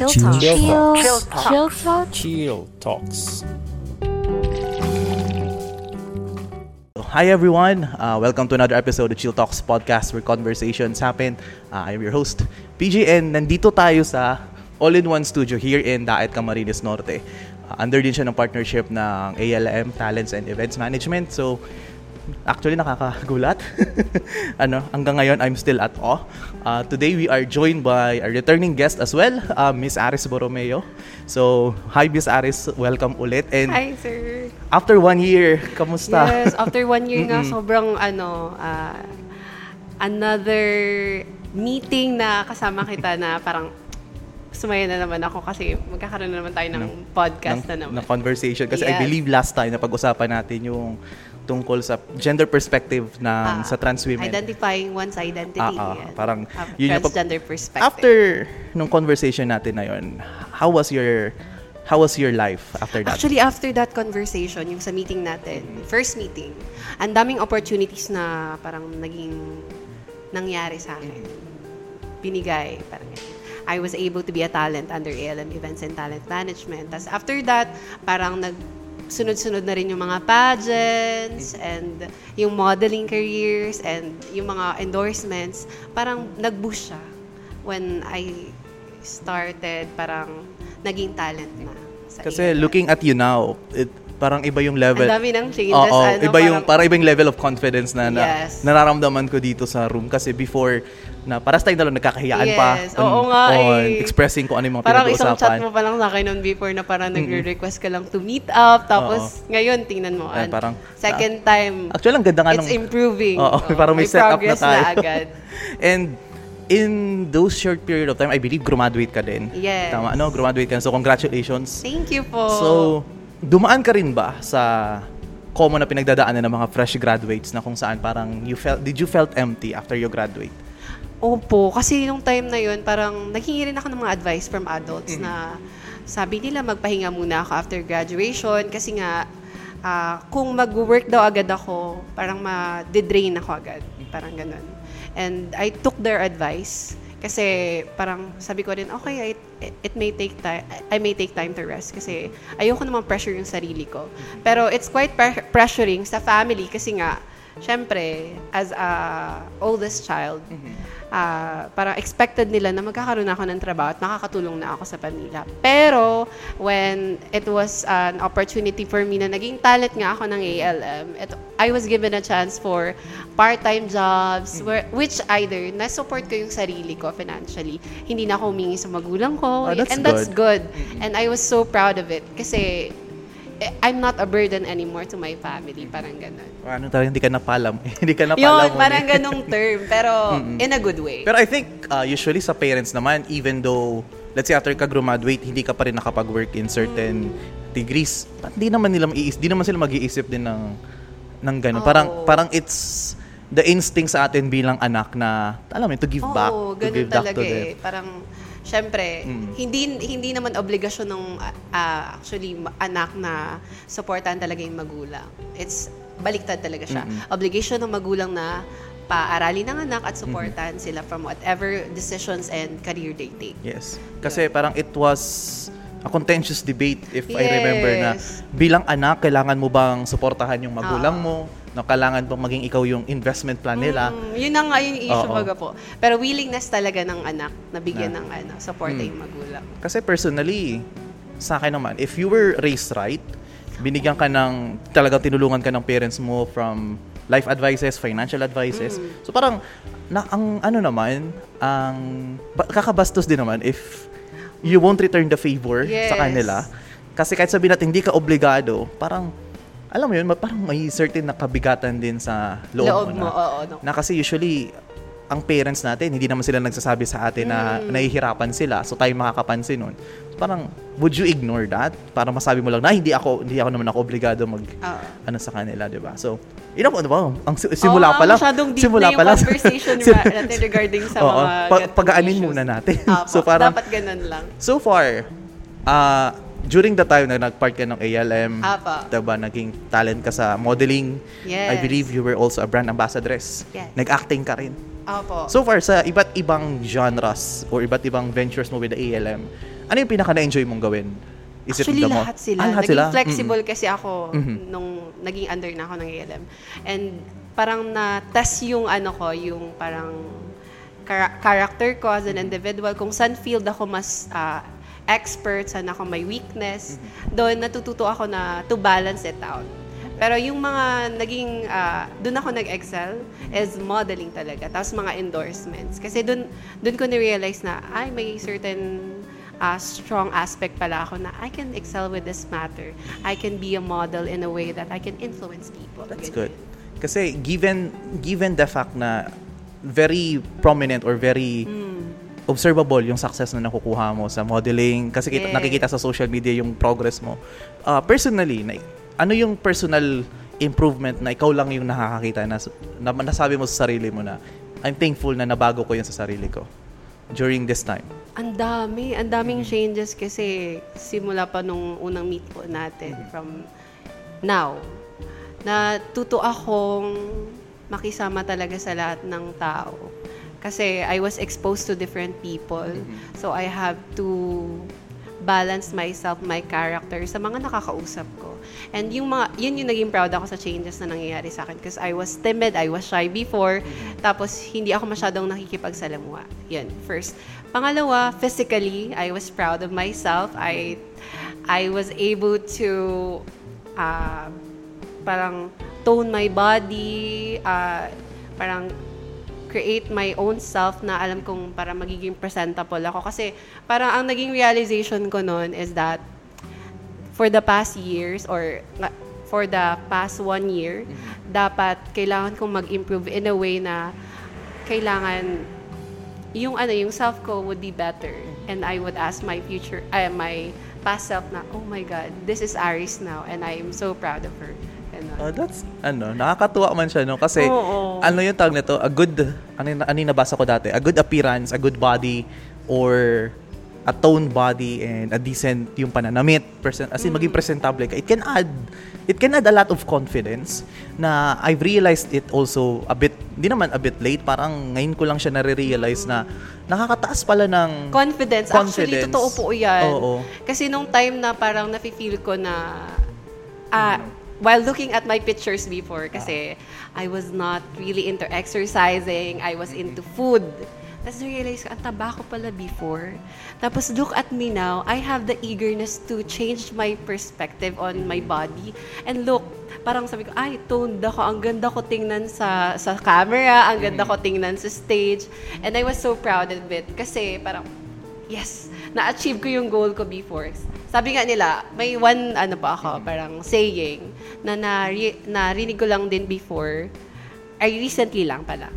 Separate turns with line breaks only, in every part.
Chill Talk.
Chill
Chill
Talk.
Chill Talk.
Chill Talks.
Hi everyone, uh, welcome to another episode of Chill Talks podcast where conversations happen. Uh, I'm your host, PG, and nandito tayo sa All-in-One Studio here in Daet Camarines Norte. Uh, under din siya ng partnership ng ALM, Talents and Events Management. So, actually nakakagulat. ano, hanggang ngayon I'm still at awe. Uh, today we are joined by a returning guest as well, uh, Miss Aris Borromeo. So, hi Miss Aris, welcome ulit. And
Hi, sir.
after one year, kamusta?
Yes, after one year nga, sobrang ano, ah, another meeting na kasama kita na parang sumaya na naman ako kasi magkakaroon na naman tayo ng podcast na naman.
na conversation kasi I
Yes.
believe last time na pag-usapan natin yung tungkol sa gender perspective ng
Ah,
sa trans women.
Identifying one's identity.
Ah, ah, parang
Ah,
yun yung
transgender perspective.
After nung conversation natin na yun, how was your how was your life after that?
Actually, after that conversation, yung sa meeting natin, first meeting, ang daming opportunities na parang naging nangyari sa akin. Binigay, parang. I was able to be a talent under ALM Events and Talent Management. Tapos after that, parang nag sunod-sunod na rin yung mga pageants and yung modeling careers and yung mga endorsements. Parang nag-boost siya when I started parang naging talent na. Sa
kasi
ALM.
looking at you now, it, parang iba yung level.
Ang dami ng changes.
Oo,
ano,
iba yung
parang-
parang iba yung level of confidence na, na
Yes.
nararamdaman ko dito sa room kasi before na paras tayo dalawa nagkakahiyaan pa
Yes,
on,
oo nga
on
eh.
expressing kung ano yung mga
Parang isang
pinag-uusapan.
chat mo pa lang sa akin noon before na parang nagre-request ka lang to meet up. Tapos ngayon, tingnan mo.
Ay,
an-
parang-
second time,
Actually, ang ganda nga
it's
nung-
improving.
Oo,
Oo,
parang may, setup na tayo.
agad.
And in those short period of time, I believe graduate ka din.
Yes.
Tama, no? Graduate ka. So, congratulations.
Thank you po.
So, dumaan ka rin ba sa common na pinagdadaanan ng mga fresh graduates na kung saan parang you felt, did you felt empty after you graduate?
Opo, kasi nung time na yun, parang naghingi rin ako ng mga advice from adults na sabi nila magpahinga muna ako after graduation kasi nga ah, kung mag-work daw agad ako, parang ma-drain ako agad. Parang ganun. And I took their advice kasi parang sabi ko rin, okay, it, it may take time, I may take time to rest kasi ayoko namang pressure yung sarili ko. Pero it's quite pre- pressuring sa family kasi nga, syempre, as a oldest child, ah, parang expected nila na magkakaroon ako ng trabaho at makakatulong na ako sa pamilya. Pero, when it was an opportunity for me na naging talent nga ako ng ALM, it, I was given a chance for part-time jobs, where, which either na-support ko yung sarili ko financially, hindi na ako humingi sa magulang ko,
Ah, that's
and that's
good.
good. And I was so proud of it kasi I'm not a burden anymore to my family. Parang ganun.
Ano talaga, hindi ka napalam. hindi ka napalam.
Yun, parang
eh.
ganung term. Pero in a good way.
Pero I think uh, usually sa parents naman, even though, let's say after ka graduate, hindi ka pa rin nakapag-work in certain degrees, ba't hindi naman nila maiisip, di naman sila mag-iisip din ng, ng ganun. Parang,
Oo.
parang it's the instinct sa atin bilang anak na, alam mo, to give back.
Oo,
to give back to them.
eh. Parang, syempre, hindi hindi naman obligasyon ng ah, actually anak na supportan talaga yung magulang. It's baliktad talaga siya. Obligation ng magulang na paaralin ng anak at supportan sila from whatever decisions and career they take.
Yes. Kasi parang it was a contentious debate if I remember na
Yes.
bilang anak, kailangan mo bang suportahan yung magulang
Oo.
mo? Na kailangan bang maging ikaw yung investment plan nila?
Mm, yun na nga yung issue
Oo.
baga po. Pero willingness talaga ng anak na bigyan ng ano, support
Mm.
yung magulang.
Kasi personally, sa akin naman, if you were raised right, binigyan ka ng, talagang tinulungan ka ng parents mo from life advices, financial advices.
Mm.
So parang, na, ang ano naman, ang, ba, kakabastos din naman if you won't return the favor sa
Yes.
kanila. Kasi kahit sabihin natin, hindi ka obligado, parang, alam mo yun, parang may certain na kabigatan din sa loob,
Loob
mo,
mo,
na.
oo, no.
Na kasi usually, ang parents natin, hindi naman sila nagsasabi sa atin na
Mm.
nahihirapan sila. So tayo makakapansin nun. So, parang, would you ignore that? Para masabi mo lang na hindi ako, hindi ako naman ako obligado mag,
Oo.
ano sa kanila, di ba? So, yun ako, ano ba? Ang si- simula
Oo,
pa lang.
masyadong deep
simula
na yung
pa lang.
conversation natin regarding sa
Oo,
mga
pa- pagaanin muna natin.
Apo,
so, parang,
dapat ganun lang.
So far, ah during the time na nag-part ka ng ALM,
Apa.
diba, naging talent ka sa modeling. I
Yes.
believe you were also a brand ambassadress.
Yes.
Nag-acting ka rin.
Opo.
So far, sa iba't ibang genres or iba't ibang ventures mo with the ALM, ano yung pinaka na-enjoy mong gawin? Is
Actually,
the mo-
lahat sila.
Ah, lahat
naging
sila?
flexible kasi ako
Mhm.
nung naging under na ako ng ALM. And parang na-test yung ano ko, yung parang chara- character ko as an individual. Kung saan field ako mas ah, expert, saan ako may weakness.
Mm-hmm.
Doon natututo ako na to balance it out. Pero yung mga naging, ah, doon ako nag-excel is modeling talaga. Tapos mga endorsements. Kasi doon, doon ko na-realize na, ay, may certain ah, strong aspect pala ako na I can excel with this matter. I can be a model in a way that I can influence people.
That's
Ganyan.
good. Kasi given given the fact na very prominent or very
Hmm.
Observable yung success na nakukuha mo sa modeling kasi kita,
Yes.
nakikita sa social media yung progress mo. Uh, personally, na, ano yung personal improvement na ikaw lang yung nakakakita na, na nasabi mo sa sarili mo na I'm thankful na nabago ko yun sa sarili ko during this time.
Ang dami, ang daming changes kasi simula pa nung unang meet po natin from now. Natuto akong makisama talaga sa lahat ng tao. Kasi I was exposed to different people. So I have to balance myself, my character sa mga nakakausap ko. And yung mga, yun yung naging proud ako sa changes na nangyayari sa akin. Because I was timid, I was shy before. Tapos hindi ako masyadong nakikipagsalamuha. Yun, first. Pangalawa, physically, I was proud of myself. I I was able to uh, parang tone my body, uh, parang create my own self na alam kong para magiging presentable ako. Kasi parang ang naging realization ko noon is that for the past years or for the past one year, dapat kailangan kong mag-improve in a way na kailangan yung ano yung self ko would be better and I would ask my future uh, my past self na oh my god this is Aris now and I am so proud of her Ganon.
Oh, that's, ano, nakakatuwa man siya, no? Kasi,
Oo.
ano yung tawag nito? A good, ano, yung- ano yung nabasa ko dati? A good appearance, a good body, or a toned body and a decent yung pananamit, present, as in maging presentable ka. It can add, it can add a lot of confidence na I've realized it also a bit, hindi naman a bit late, parang ngayon ko lang siya nare-realize na nakakataas pala ng
confidence. Actually,
Confidence.
totoo po yan.
Oo.
Kasi nung time na parang nafe-feel ko na, ah, while looking at my pictures before, kasi I was not really into exercising, I was into food. Tapos realize ko, ang taba ko pala before. Tapos look at me now, I have the eagerness to change my perspective on my body. And look, parang sabi ko, ay, toned ako. Ang ganda ko tingnan sa, sa camera, ang ganda ko tingnan sa stage. And I was so proud of it. Kasi parang, yes, na-achieve ko yung goal ko before. Sabi nga nila, may one, ano pa ako, parang saying, na nari, narinig ko lang din before, ay recently lang pala,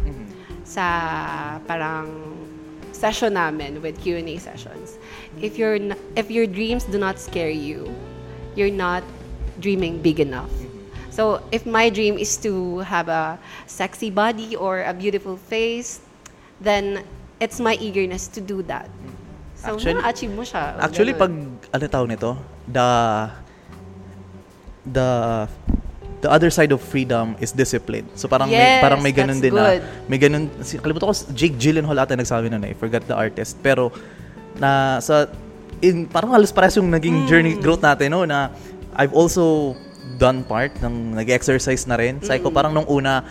sa parang session namin with Q&A sessions. If, your if your dreams do not scare you, you're not dreaming big enough. So, if my dream is to have a sexy body or a beautiful face, then it's my eagerness to do that. So,
Actually-
na-achieve mo siya.
Actually, pag, ano tawag nito? The, the, the other side of freedom is discipline. So parang may,
Yes,
parang may ganun din
good.
na, may ganun, si, kalimutan ko, Jake Gyllenhaal ata nagsabi nun eh, I forgot the artist. Pero, na, sa, in, parang halos parehas yung naging
Hmm.
journey growth natin, no, na, I've also done part ng nag-exercise na rin. Sabi ko, parang nung una,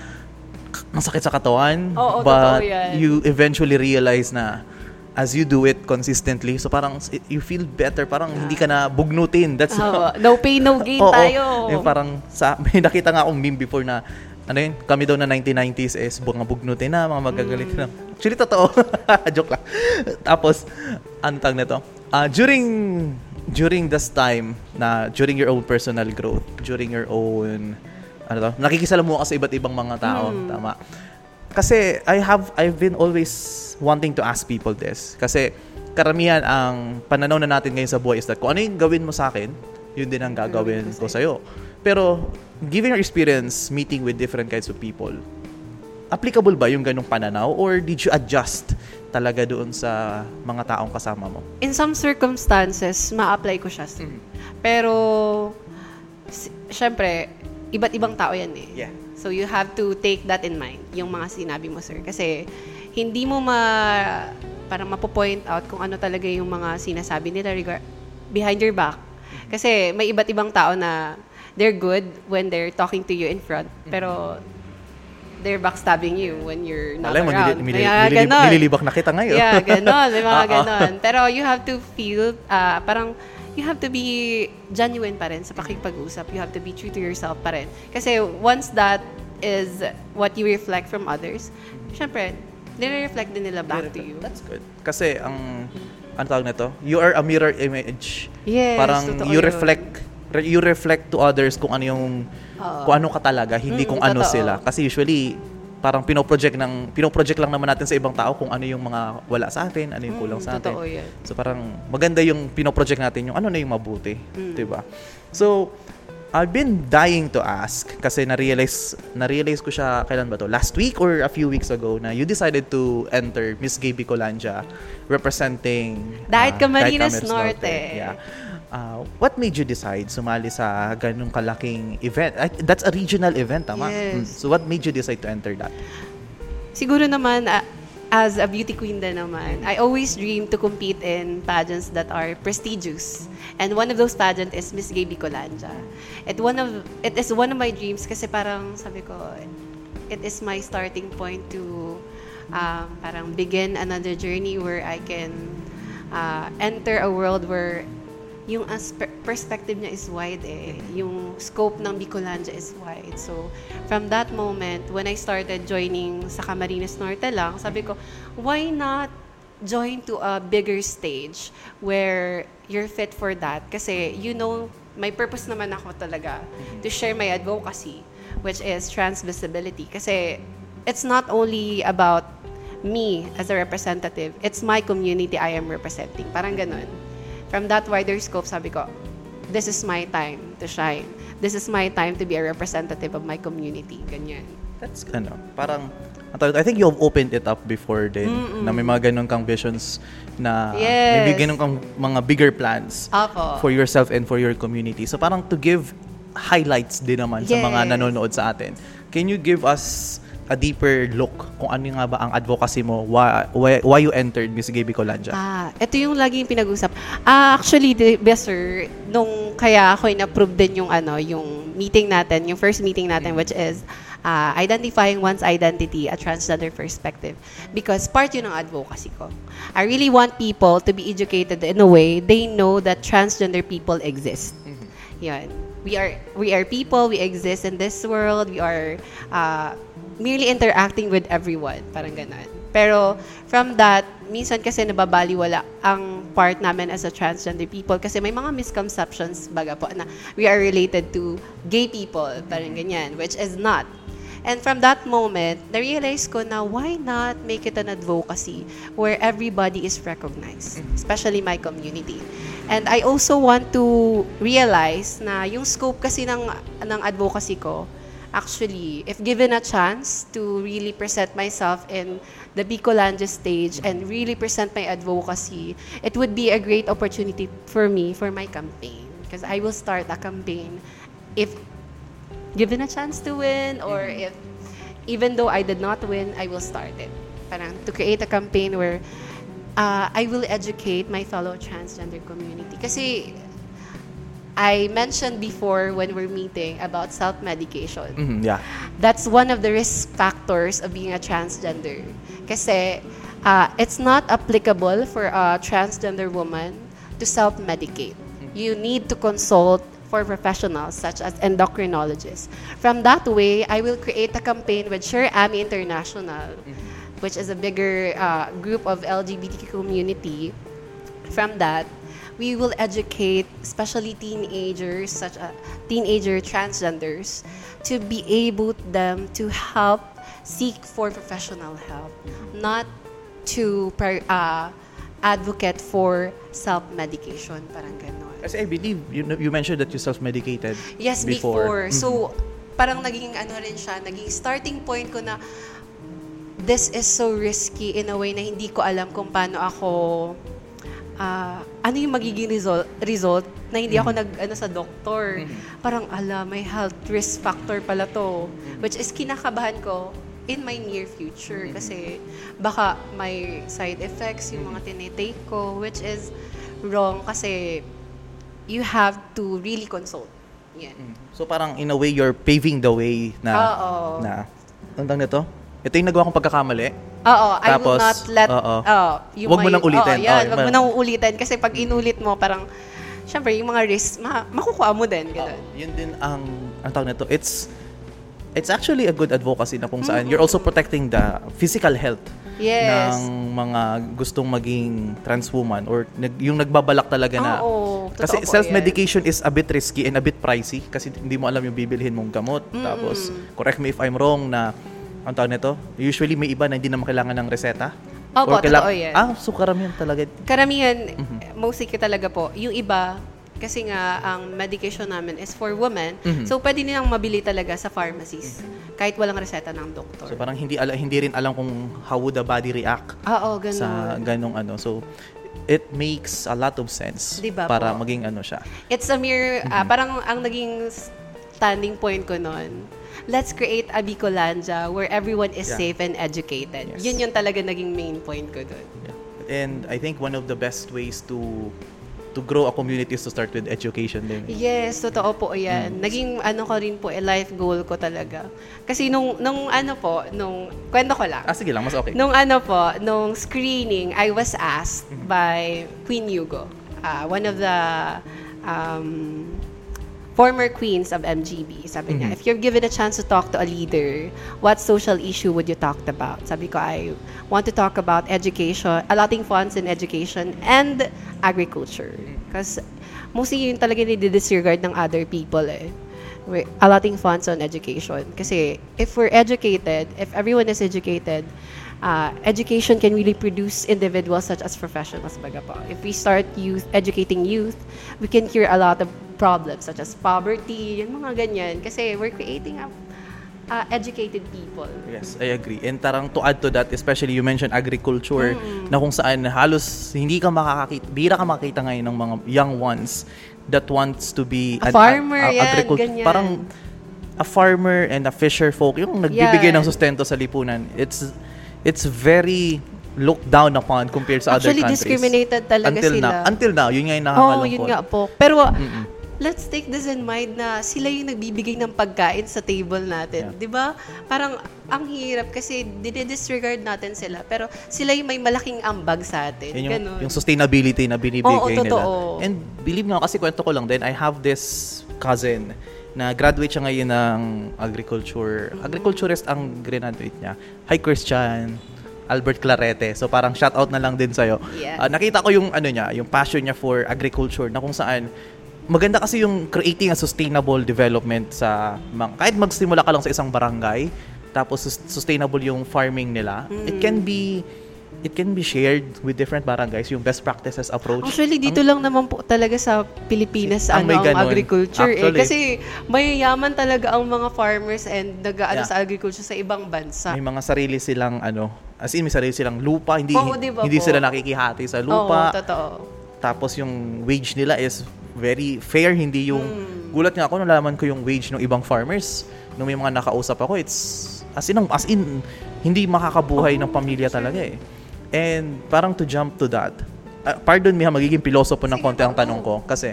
masakit sa katawan.
Oo,
but you eventually realize na as you do it consistently, so parang you feel better, parang hindi ka na bugnutin. That's
Oo. no pain, no gain
Oo.
tayo.
Yung parang sa may nakita nga akong meme before na ano yun, kami daw na 1990s is mga bugnutin na, mga magagalit
Mm.
na. Actually, totoo. Joke lang. Tapos, tag nito? Ah, during during this time na during your own personal growth, during your own ano to, nakikisalamuha ka sa iba't ibang mga tao,
Mm.
tama. Kasi I have I've been always wanting to ask people this kasi karamihan ang pananaw na natin ngayon sa buhay is that kung ano yung gawin mo sa akin, yun din ang gagawin ko sa'yo. Pero, given your experience meeting with different kinds of people, applicable ba yung ganong pananaw or did you adjust talaga doon sa mga taong kasama mo?
In some circumstances, ma-apply ko siya. sir. Pero, syempre, iba't ibang tao yan eh.
Yeah.
So you have to take that in mind, yung mga sinabi mo, sir. Kasi hindi mo ma parang mapo-point out kung ano talaga yung mga sinasabi nila regard behind your back. Kasi may iba't ibang tao na they're good when they're talking to you in front, pero they're backstabbing you when you're not
Alam mo,
around.
nili- nili-
Kaya
nililib-
ganon.
nililibak na kita ngayon.
Yeah, ganon. May mga
Oo.
ganon. Pero you have to feel, ah, parang, you have to be genuine pa rin sa pakikipag-usap. You have to be true to yourself pa rin. Kasi once that is what you reflect from others, syempre, nire-reflect din nila back to you.
That's good. Kasi ang ano tawag na to? You are a mirror image.
Yes,
Parang you
yun.
reflect re- you reflect to others kung ano yung
Oo.
kung ano ka talaga, hindi
Mm,
kung ano
totoo.
sila. Kasi usually parang pinoproject ng pinoproject lang naman natin sa ibang tao kung ano yung mga wala sa atin, ano yung kulang
Mm,
sa atin.
yan.
So parang maganda yung pinoproject natin yung ano na yung mabuti,
Mm.
'di ba? So I've been dying to ask kasi na-realize na-realize ko siya kailan ba to? Last week or a few weeks ago na you decided to enter Miss Gay Bicolandia representing ah,
Camarines
Camarines
Norte.
Yeah. Ah, what made you decide sumali sa ganung kalaking event? That's a regional event, tama? Mm.
Yes.
So what made you decide to enter that?
Siguro naman, ah, as a beauty queen din naman, I always dream to compete in pageants that are prestigious. And one of those pageant is Miss Gay Bicolandia. It, one of, it is one of my dreams kasi parang sabi ko, it is my starting point to um, parang begin another journey where I can uh, enter a world where yung aspe- perspective niya is wide eh. Yung scope ng Bicolandia is wide. So, from that moment, when I started joining sa Camarines Norte lang, sabi ko, why not join to a bigger stage where you're fit for that? Kasi, you know, may purpose naman ako talaga to share my advocacy, which is trans visibility. Kasi, it's not only about me as a representative, it's my community I am representing. Parang ganun from that wider scope, sabi ko, this is my time to shine. This is my time to be a representative of my community. Ganyan.
That's ano, parang I think you have opened it up before din na may mga ganun kang visions na
Yes.
may ganun kang mga bigger plans
Ako.
for yourself and for your community. So parang to give highlights din naman sa mga
Yes.
nanonood sa atin. Can you give us a deeper look kung ano nga ba ang advocacy mo why, why, why you entered Miss Gay Bicolandia?
Ah, ito yung laging pinag-usap. Ah, actually, di, ba, sir, nung kaya ako in-approve din yung ano, yung meeting natin, yung first meeting natin, which is ah, identifying one's identity, a transgender perspective. Because part yun ng advocacy ko. I really want people to be educated in a way they know that transgender people exist. Yan. We are we are people, we exist in this world, we are uh, merely interacting with everyone, parang ganun. Pero from that, minsan kasi nababaliwala ang part namin as a transgender people kasi may mga misconceptions baga po na we are related to gay people, parang ganyan, which is not. And from that moment, na-realize ko na why not make it an advocacy where everybody is recognized, especially my community. And I also want to realize na yung scope kasi ng, ng advocacy ko, actually, if given a chance to really present myself in the Bicolandia stage and really present my advocacy, it would be a great opportunity for me, for my campaign. Because I will start a campaign if given a chance to win or if even though I did not win, I will start it. Parang to create a campaign where uh, I will educate my fellow transgender community. Kasi I mentioned before when we're meeting about self-medication.
Mhm, yeah.
That's one of the risk factors of being a transgender. Kasi uh, it's not applicable for a transgender woman to self-medicate. You need to consult for professionals such as endocrinologists. From that way, I will create a campaign with Sure Ami International, which is a bigger uh, group of LGBT community. From that, we will educate especially teenagers such as teenager transgenders to be able them to help seek for professional help not to uh, advocate for self-medication parang ganon
Kasi I believe you, you mentioned that you self-medicated
yes
before.
before,
Mhm.
so parang naging ano rin siya naging starting point ko na this is so risky in a way na hindi ko alam kung paano ako ah, ano yung magiging result result na hindi ako nag ano sa doktor. Parang ala, may health risk factor pala to. Which is kinakabahan ko in my near future kasi baka may side effects yung mga tinitake ko which is wrong kasi you have to really consult. Yan.
So parang in a way you're paving the way na
Oo.
na ang tawag nito? Ito yung nagawa kong pagkakamali.
Oo, I will
Tapos,
not let,
oo.
oh, yung
Wag mo
may-
nang ulitin.
Oo, yan,
Oo,
wag mo nang uulitin kasi pag inulit mo, parang, syempre, yung mga risks, ma- makukuha mo din. Ganun.
Oo, yun din ang ang tawag nito. It's it's actually a good advocacy na kung saan you're also protecting the physical health
Yes.
ng mga gustong maging trans woman or nag, yung nagbabalak talaga na
Oo, totoo
kasi self-medication is a bit risky and a bit pricey kasi hindi mo alam yung bibilhin mong gamot tapos correct me if I'm wrong na ang tawag nito usually may iba na hindi naman kailangan ng reseta
Opo,
Or kailang-
totoo yan.
ah so karamihan talaga
Karamihan,
Mhm.
mostly talaga po. Yung iba, kasi nga, ang medication namin is for women.
Mhm.
So, pwede nilang mabili talaga sa pharmacies. Kahit walang reseta ng doktor.
so parang hindi ala, hindi rin alam kung how would the body react
Oo, ganun.
sa ganong ano. So, it makes a lot of sense
Diba
para
po?
maging ano siya.
It's a mere,
Mhm.
ah, parang ang naging standing point ko nun, let's create a Bicolandia where everyone is
Yeah.
safe and educated.
Yes.
Yun yung talaga naging main point ko dun.
Yeah. And I think one of the best ways to to grow a community is to start with education din.
Yes, totoo po yan. Naging ano ko rin po, eh, life goal ko talaga. Kasi nung, nung ano po, nung, kwento ko lang.
Ah, sige lang, mas okay.
Nung ano po, nung screening, I was asked by Queen Hugo, uh, one of the um, former queens of MGB. Sabi niya,
Mhm.
if you're given a chance to talk to a leader, what social issue would you talk about? Sabi ko, I want to talk about education, allotting funds in education and agriculture. Because mostly yun talaga disregard ng other people eh. We're allotting funds on education. Kasi if we're educated, if everyone is educated, uh, education can really produce individuals such as professionals baga po. If we start youth educating youth, we can cure a lot of problems such as poverty, yung mga ganyan. Kasi we're creating a, uh, educated people.
Yes, I agree. And tarang to add to that, especially you mentioned agriculture, na kung saan halos hindi ka makakakita, bira ka makakita ngayon ng mga young ones that wants to be
A farmer, yan,
agricul-
ganyan.
Parang a farmer and a fisher folk, yung nagbibigay
Yan.
ng sustento sa lipunan. It's it's very looked down upon compared sa
Actually,
other countries.
discriminated talaga
until
sila.
Now, until now, yun nga yung
Oo,
nakakalungkot.
yun nga po. Pero,
Mm-mm.
let's take this in mind na sila yung nagbibigay ng pagkain sa table natin.
Yeah.
'Di ba? Parang ang hirap kasi dinidisregard natin sila. Pero sila yung may malaking ambag sa atin.
Yun yung,
Ganon.
yung sustainability na binibigay
Oo,
nila.
totoo.
And believe nga kasi kwento ko lang din, I have this cousin na graduate siya ngayon ng agriculture. Agriculturist ang graduate niya. Hi Christian, Albert Clarete. So parang shout out na lang din sa'yo.
Yes.
Ah, nakita ko yung ano niya, yung passion niya for agriculture na kung saan maganda kasi yung creating a sustainable development sa mga, kahit magsimula ka lang sa isang barangay tapos sus- sustainable yung farming nila it can be it can be shared with different barangays yung best practices approach
Actually, dito lang naman po talaga sa Pilipinas
Ang
ano, ang agriculture eh.
Actually.
Kasi mayayaman talaga ang mga farmers and nag-ano
Yeah.
sa agriculture sa ibang bansa.
may mga sarili silang ano as in may sarili silang lupa hindi
Oo, di ba
hindi
po?
sila nakikihati sa
Oo,
lupa
totoo.
tapos yung wage nila is very fair hindi yung
Hmm.
gulat nga ako nalaman ko yung wage ng ibang farmers nung may mga nakausap ako it's as in as in hindi makakabuhay ng pamilya talaga eh and parang to jump to that uh, pardon me ha magiging pilosopo ng konti ang tanong ko kasi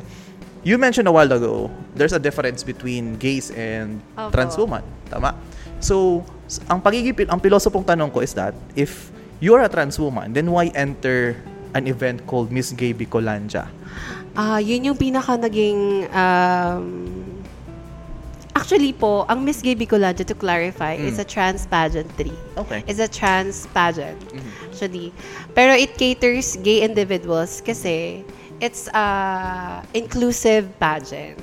you mentioned a while ago there's a difference between gays and
Opo.
trans woman tama so ang pagiging ang pilosopong tanong ko is that if you're a trans woman then why enter an event called Miss Gay Bicolandia
Ah, yun yung pinaka naging um, Actually po, ang Miss Gay Bicolanja, to clarify,
Mm.
is a trans pageantry.
Okay.
Is a trans pageant,
Mhm.
Actually. Pero it caters gay individuals kasi it's a inclusive pageant.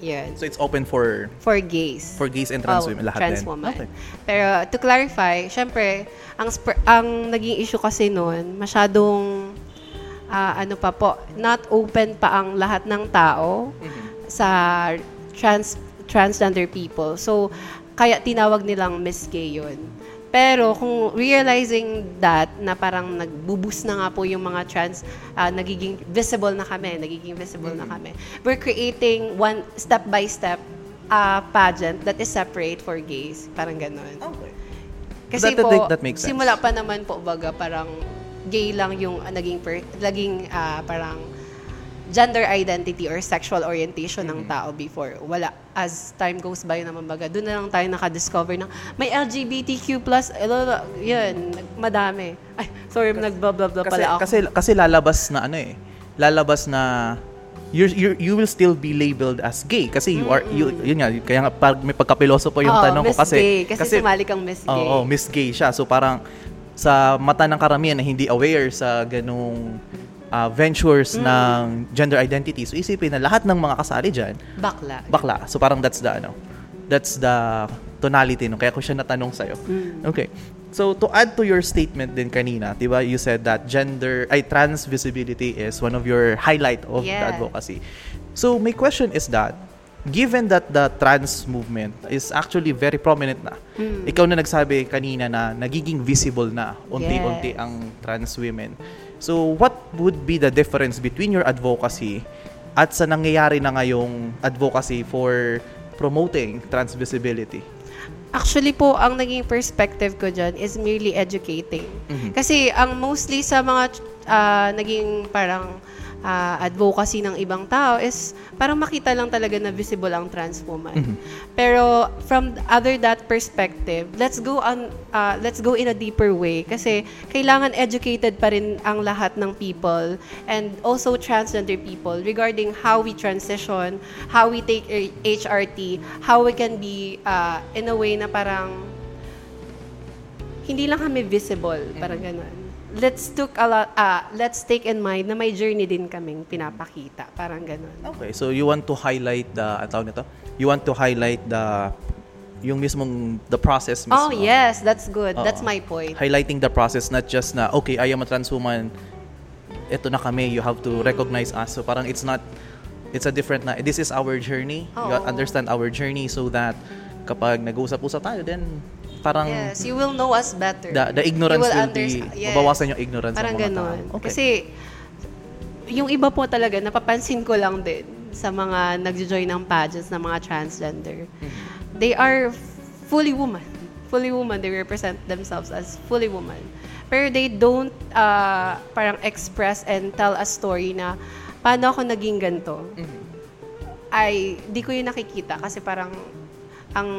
Yan.
So it's open for
For gays.
for gays and trans
Oh,
women lahat
trans
din.
woman.
Okay.
Pero to clarify, syempre, ang sp- ang naging issue kasi noon, masyadong ah, ano pa po, not open pa ang lahat ng tao
Mm-hmm.
sa trans transgender people. So kaya tinawag nilang Miss Gay yun. Pero kung realizing that na parang nagbuboost na nga po yung mga trans, ah, nagiging visible na kami, nagiging visible na kami. We're creating one step by step ah, pageant that is separate for gays. Parang ganun.
Okay.
Kasi
That-
po,
that- that makes sense.
simula pa naman po, baga, parang gay lang yung ah, naging, per, naging ah, parang gender identity or sexual orientation ng
Mm-hmm.
tao before. Wala. As time goes by naman baga, doon na lang tayo nakadiscover ng may LGBTQ+, elo- yun, nag- madami. Ay, sorry, nag-blah-blah-blah
Kasi,
pala ako.
kasi, kasi lalabas na ano eh. Lalabas na you're, you will still be labeled as gay kasi you are you yun nga kaya nga pag may pagkapiloso po yung
Oo,
tanong ko kasi
Gay. Kasi, sumali kang Miss Gay.
Oo, Miss Gay siya. So parang sa mata ng karamihan na hindi aware sa ganung ah, ventures
Mm.
ng gender identity. So isipin na lahat ng mga kasali diyan
Bakla.
bakla. So parang that's the ano. That's the tonality no. Kaya ko siya natanong sa'yo.
Mm.
Okay. So to add to your statement din kanina, 'di ba? You said that gender ay trans visibility is one of your highlight of the
Yeah.
advocacy. So my question is that given that the trans movement is actually very prominent na.
Mm.
Ikaw na nagsabi kanina na nagiging visible na unti-unti
Yes.
ang trans women. So what would be the difference between your advocacy at sa nangyayari na ngayong advocacy for promoting trans visibility?
Actually po, ang naging perspective ko dyan is merely educating.
Mhm.
Kasi ang mostly sa mga ah, naging parang ah, advocacy ng ibang tao is parang makita lang talaga na visible ang trans woman.
Mhm.
Pero from the other that perspective, let's go on ah, let's go in a deeper way kasi kailangan educated pa rin ang lahat ng people and also transgender people regarding how we transition, how we take HRT, how we can be ah, in a way na parang hindi lang kami visible, parang ganun. Let's took a lot, ah, let's take in mind na may journey din kaming pinapakita, parang ganun.
Okay, so you want to highlight the ano tawag nito? You want to highlight the yung mismong the process mismo.
Oh, yes, that's good.
Oo.
That's my point.
Highlighting the process not just na okay, I am a trans woman. Ito na kami, you have to recognize us. So parang it's not it's a different na this is our journey. You
Oo.
understand our journey so that kapag nag-usap-usap tayo then parang
Yes, you will know us better.
the, the ignorance
You
will, be
understand- yes.
mabawasan yung ignorance
Parang
ng mga
ganon.
tao. Okay.
Kasi, yung iba po talaga, napapansin ko lang din sa mga nag-join ng pageants ng mga transgender.
Mm-hmm.
They are fully woman. Fully woman. They represent themselves as fully woman. Pero they don't uh, parang express and tell a story na paano ako naging ganito.
Mm-hmm.
Ay, di ko yun nakikita kasi parang ang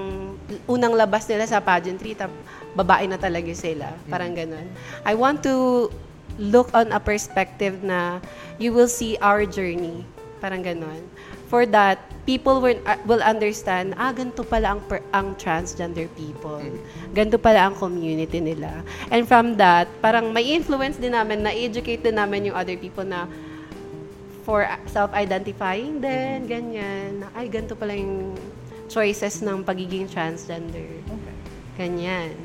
unang labas nila sa pageantry, tap, babae na talaga sila. Parang ganun. I want to look on a perspective na you will see our journey. Parang ganun. For that, people will, uh, will understand, ah, ganito pala ang, per- ang transgender people. Ganito pala ang community nila. And from that, parang may influence din namin, na-educate din namin yung other people na for self-identifying din, ganyan. Ay, ganito pala yung choices ng pagiging transgender.
Okay.
Ganyan.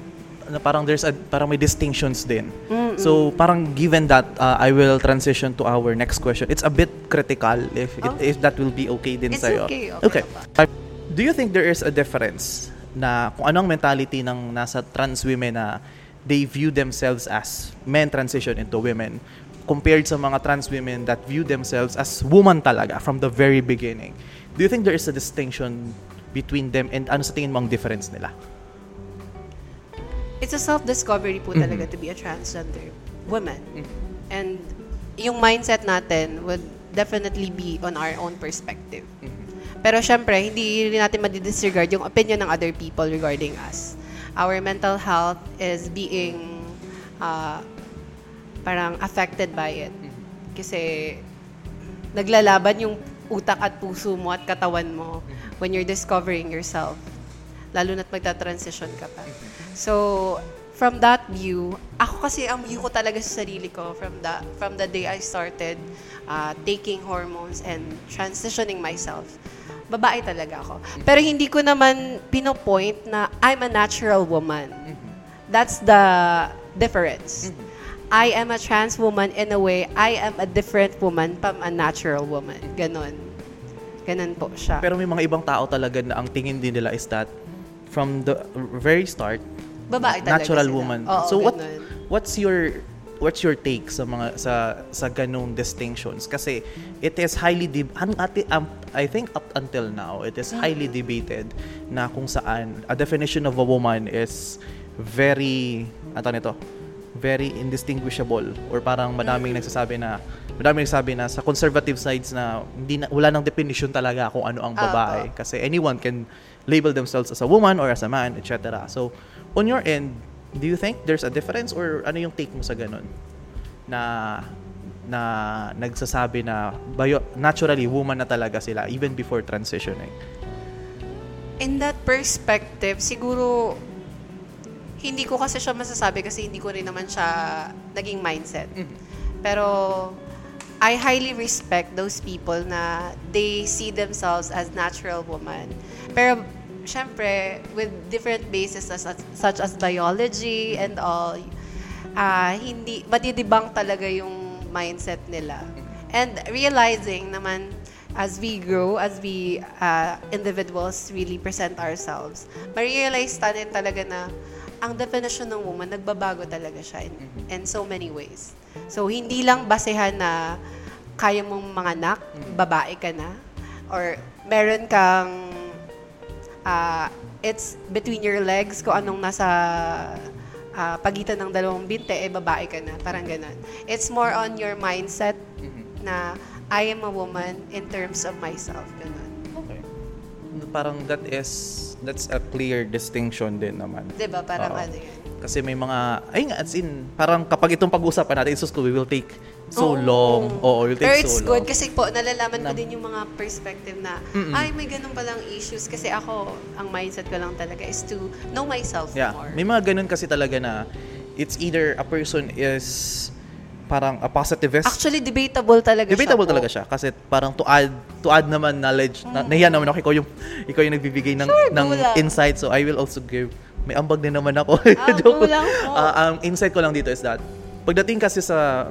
na parang there's a parang may distinctions din.
Mm-mm.
So parang given that uh, I will transition to our next question. It's a bit critical if it,
Oh.
if that will be okay din sa
okay, okay
Uh, Do you think there is a difference na kung anong mentality ng nasa trans women na they view themselves as men transition into women compared sa mga trans women that view themselves as woman talaga from the very beginning? Do you think there is a distinction between them and ano sa tingin mo ang difference nila?
It's a self-discovery po talaga to be a transgender woman. And yung mindset natin would definitely be on our own perspective. Pero syempre, hindi rin natin madidisregard yung opinion ng other people regarding us. Our mental health is being uh, parang affected by it. Kasi naglalaban yung utak at puso mo at katawan mo when you're discovering yourself. Lalo na't magta-transition ka pa. So, from that view, ako kasi ang view ko talaga sa sarili ko from the, from the day I started uh, taking hormones and transitioning myself, babae talaga ako. Pero hindi ko naman pinopoint na I'm a natural woman. That's the difference. I am a trans woman in a way, I am a different woman from a natural woman. Ganon. Ganon po siya.
Pero may mga ibang tao talaga na ang tingin din nila is that from the very start,
Babae talaga
natural
sila.
woman.
Oo,
so what
ganun.
what's your what's your take sa mga sa sa ganung distinctions kasi it is highly deb- an, ati- um, I think up until now it is highly debated na kung saan a definition of a woman is very ano nito very indistinguishable or parang madaming nagsasabi na madaming nagsasabi na sa conservative sides na hindi na, wala nang definition talaga kung ano ang babae. Kasi anyone can label themselves as a woman or as a man etc. So on your end do you think there's a difference or ano yung take mo sa ganun? Na na nagsasabi na bio, naturally woman na talaga sila even before transitioning?
In that perspective, siguro hindi ko kasi siya masasabi kasi hindi ko rin naman siya naging mindset. Pero I highly respect those people na they see themselves as natural woman. Pero syempre, with different bases as, such as biology and all, ah hindi, matidibang talaga yung mindset nila. And realizing naman, as we grow, as we uh, individuals really present ourselves, ma-realize natin talaga na ang definition ng woman, nagbabago talaga siya in, in so many ways. So, hindi lang basehan na kaya mong manganak, babae ka na, or meron kang ah, it's between your legs kung anong nasa ah, pagitan ng dalawang binte, eh babae ka na. Parang ganun. It's more on your mindset na I am a woman in terms of myself. Ganun.
Parang that is that's a clear distinction din naman
'Di ba Parang
Oo.
ano yun.
Kasi may mga, ay nga, as in, parang kapag itong pag-usapan natin, isus ko, we will take so
Oo.
long. Oo, it will
Pero
take
it's
so
good
long.
kasi po, nalalaman ko
Na-
din yung mga perspective na,
Mm-mm.
ay, may ganun palang issues. Kasi ako, ang mindset ko lang talaga is to know myself
Yeah.
more.
May mga ganun kasi talaga na it's either a person is parang a positivist.
Actually, debatable talaga
Debatable
siya po.
talaga siya kasi parang to add to add naman knowledge na, nahiya naman ako ikaw yung ikaw yung nagbibigay ng
Sure,
ng
lang.
insight so I will also give may ambag din naman ako.
Ah,
Joke.
lang po.
Ah, ang insight ko lang dito is that pagdating kasi sa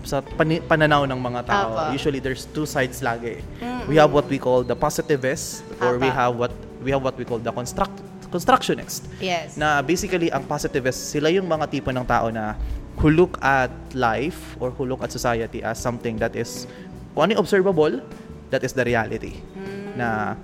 sa pani- pananaw ng mga tao,
Apa.
usually there's two sides lagi. We have what we call the positivist or we
Apa.
have what we have what we call the construct constructionist
Yes.
na basically ang positivists, sila yung mga tipo ng tao na who look at life or who look at society as something that is kung ano yung observable, that is the reality. Na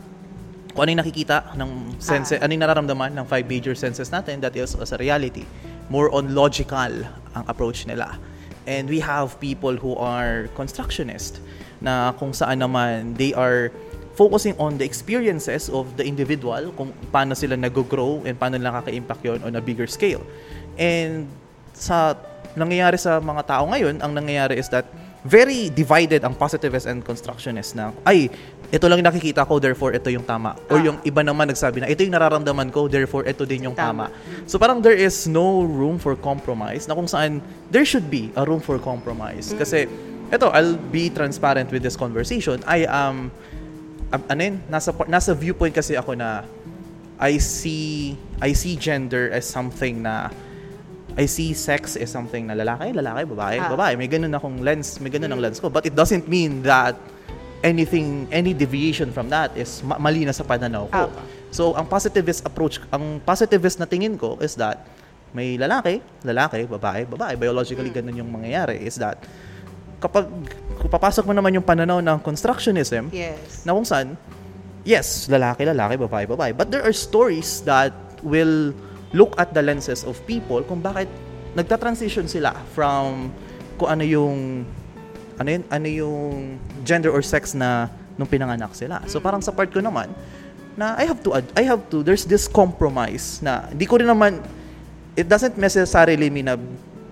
kung ano yung nakikita ng sense, ano yung nararamdaman ng five major senses natin, that is as a reality. More on logical ang approach nila. And we have people who are constructionist na kung saan naman they are focusing on the experiences of the individual, kung paano sila nag-grow and paano nila nakaka-impact yun on a bigger scale. And sa nangyayari sa mga tao ngayon, ang nangyayari is that very divided ang positivist and constructionist na, ay, ito lang nakikita ko, therefore ito yung tama. Or
Ah.
yung iba naman nagsabi na, ito yung nararamdaman ko, therefore ito din yung tama.
Tama.
So parang there is no room for compromise na kung saan there should be a room for compromise. Kasi, ito, I'll be transparent with this conversation. I am, um, ano yun, nasa, nasa viewpoint kasi ako na I see I see gender as something na I see sex as something na lalaki, lalaki, babae,
Ah.
babae. May ganun akong lens, may ganun ang lens ko. But it doesn't mean that anything, any deviation from that is ma- mali na sa pananaw ko.
Ah.
So, ang positivist approach, ang positivist na tingin ko is that may lalaki, lalaki, babae, babae. Biologically, ganun yung mangyayari. Is that kapag papasok mo naman yung pananaw ng constructionism,
Yes.
na kung saan, yes, lalaki, lalaki, babae, babae. But there are stories that will look at the lenses of people kung bakit nagta-transition sila from kung ano yung ano yun, ano yung gender or sex na nung pinanganak sila. So parang sa part ko naman na I have to I have to there's this compromise na hindi ko rin naman it doesn't necessarily mean na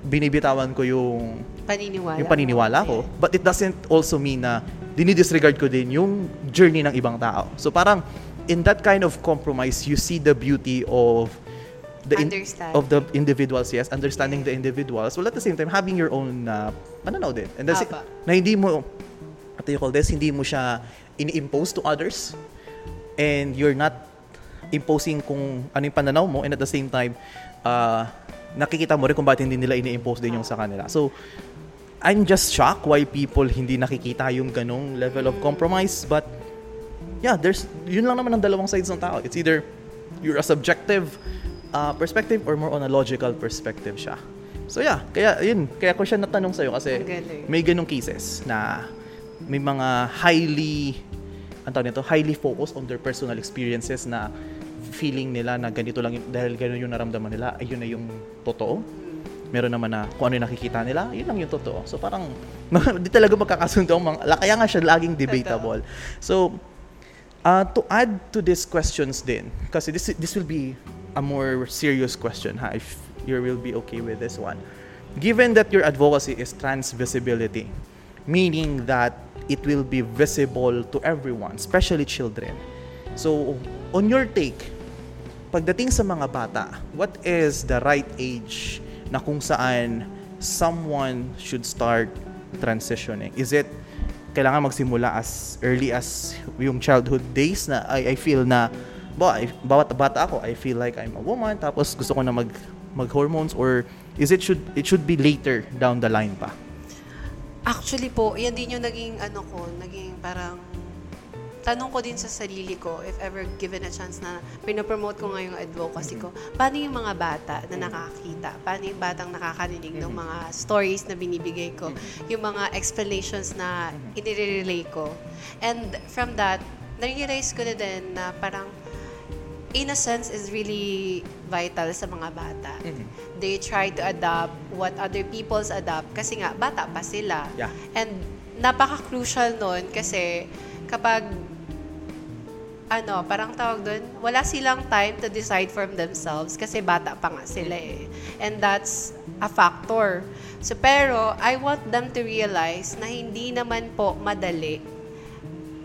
binibitawan ko yung
Paniniwala.
yung paniniwala ko. But it doesn't also mean na dinidisregard ko din yung journey ng ibang tao. So parang in that kind of compromise, you see the beauty of the in- of the individuals, yes, understanding the individuals, while at the same time having your own uh, pananaw din. And that's it,
Apa.
na hindi mo what do you call this, hindi mo siya ini-impose to others and you're not imposing kung ano yung pananaw mo and at the same time uh, nakikita mo rin kung bakit hindi nila ini-impose din yung sa kanila. So, I'm just shocked why people hindi nakikita yung ganong level of compromise. But, yeah, there's, yun lang naman ang dalawang sides ng tao. It's either you're a subjective uh, perspective or more on a logical perspective siya. So yeah, kaya yun, kaya ko siya natanong sa'yo kasi may ganong cases na may mga highly ang tawag nito, highly focused on their personal experiences na feeling nila na ganito lang yun, dahil ganun yung naramdaman nila, ayun na yung totoo. Meron naman na kung ano yung nakikita nila, yun lang yung totoo. So parang di talaga magkakasundo ang mga, kaya nga siya laging debatable. So uh, to add to these questions din, kasi this this will be a more serious question ha, if you will be okay with this one. Given that your advocacy is trans visibility, meaning that it will be visible to everyone, especially children. So, on your take, pagdating sa mga bata, what is the right age na kung saan someone should start transitioning? Is it kailangan magsimula as early as yung childhood days na I, I feel na ba, I- bawat bata ako, I feel like I'm a woman tapos gusto ko na mag mag hormones or is it should it should be later down the line pa?
Actually po, yan din yung naging ano ko, naging parang tanong ko din sa sarili ko if ever given a chance na pinopromote ko nga yung advocacy ko, paano yung mga bata na nakakita? Paano yung batang nakakarinig ng mga stories na binibigay ko? Yung mga explanations na inire-relay ko? And from that, na-realize ko na din na parang innocence is really vital sa mga bata. They try to adopt what other people's adopt kasi nga bata pa sila.
Yeah.
And napaka-crucial nun kasi kapag ano, parang tawag doon, wala silang time to decide for themselves kasi bata pa nga sila eh. And that's a factor. So, pero, I want them to realize na hindi naman po madali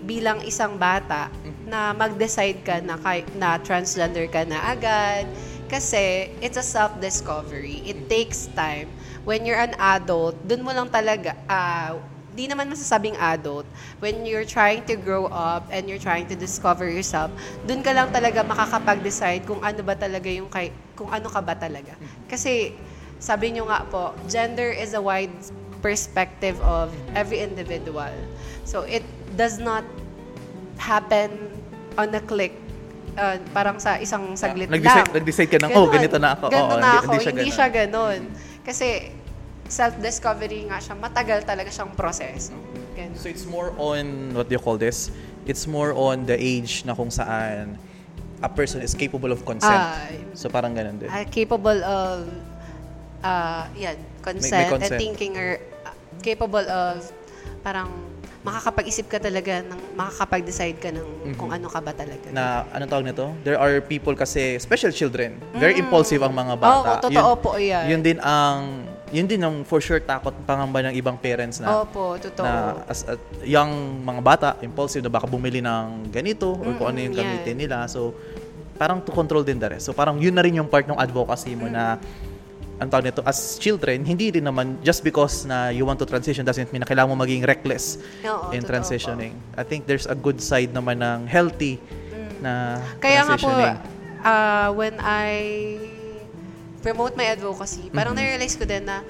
bilang isang bata na mag-decide ka na, kay, na transgender ka na agad. Kasi it's a self-discovery. It takes time. When you're an adult, dun mo lang talaga, ah, di naman masasabing adult, when you're trying to grow up and you're trying to discover yourself, dun ka lang talaga makakapag-decide kung ano ba talaga yung kay, kung ano ka ba talaga. Kasi sabi nyo nga po, gender is a wide perspective of every individual. So it does not happen on a click. Uh, parang sa isang saglit
Nag-decide-
lang.
nag-decide ka ng, "Oh, ganito na ako."
Ganito
Oo,
na
hindi-
ako.
hindi siya
Hindi
ganun.
siya ganun. Kasi self-discovery nga siya. Matagal talaga siyang proseso. Ganun.
So it's more on what do you call this? It's more on the age na kung saan a person is capable of consent.
Ah,
so parang ganun din.
uh, capable of uh, yan, consent,
consent.
and thinking or uh, capable of parang makakapag-isip ka talaga ng makakapag-decide ka ng kung ano ka ba talaga.
Mm-hmm. na anong tawag nito? There are people kasi, special children, very impulsive ang mga bata.
Mm. Oo, totoo po yan.
Yun din ang, yun din ang for sure takot pangamba ng ibang parents na
Opo, totoo.
na as a young mga bata, impulsive na baka bumili ng ganito or kung ano yung
Mm-mm,
gamitin
yan.
nila. So, parang to control din the rest. So, parang yun na rin yung part ng advocacy mo na ang tawag nito, as children, hindi rin naman just because na you want to transition doesn't mean na kailangan mo maging reckless
Oo,
in transitioning. I think there's a good side naman ng healthy na
Mm. Kaya nga po, uh, when I promote my advocacy, parang
Mm-hmm.
na-realize ko din na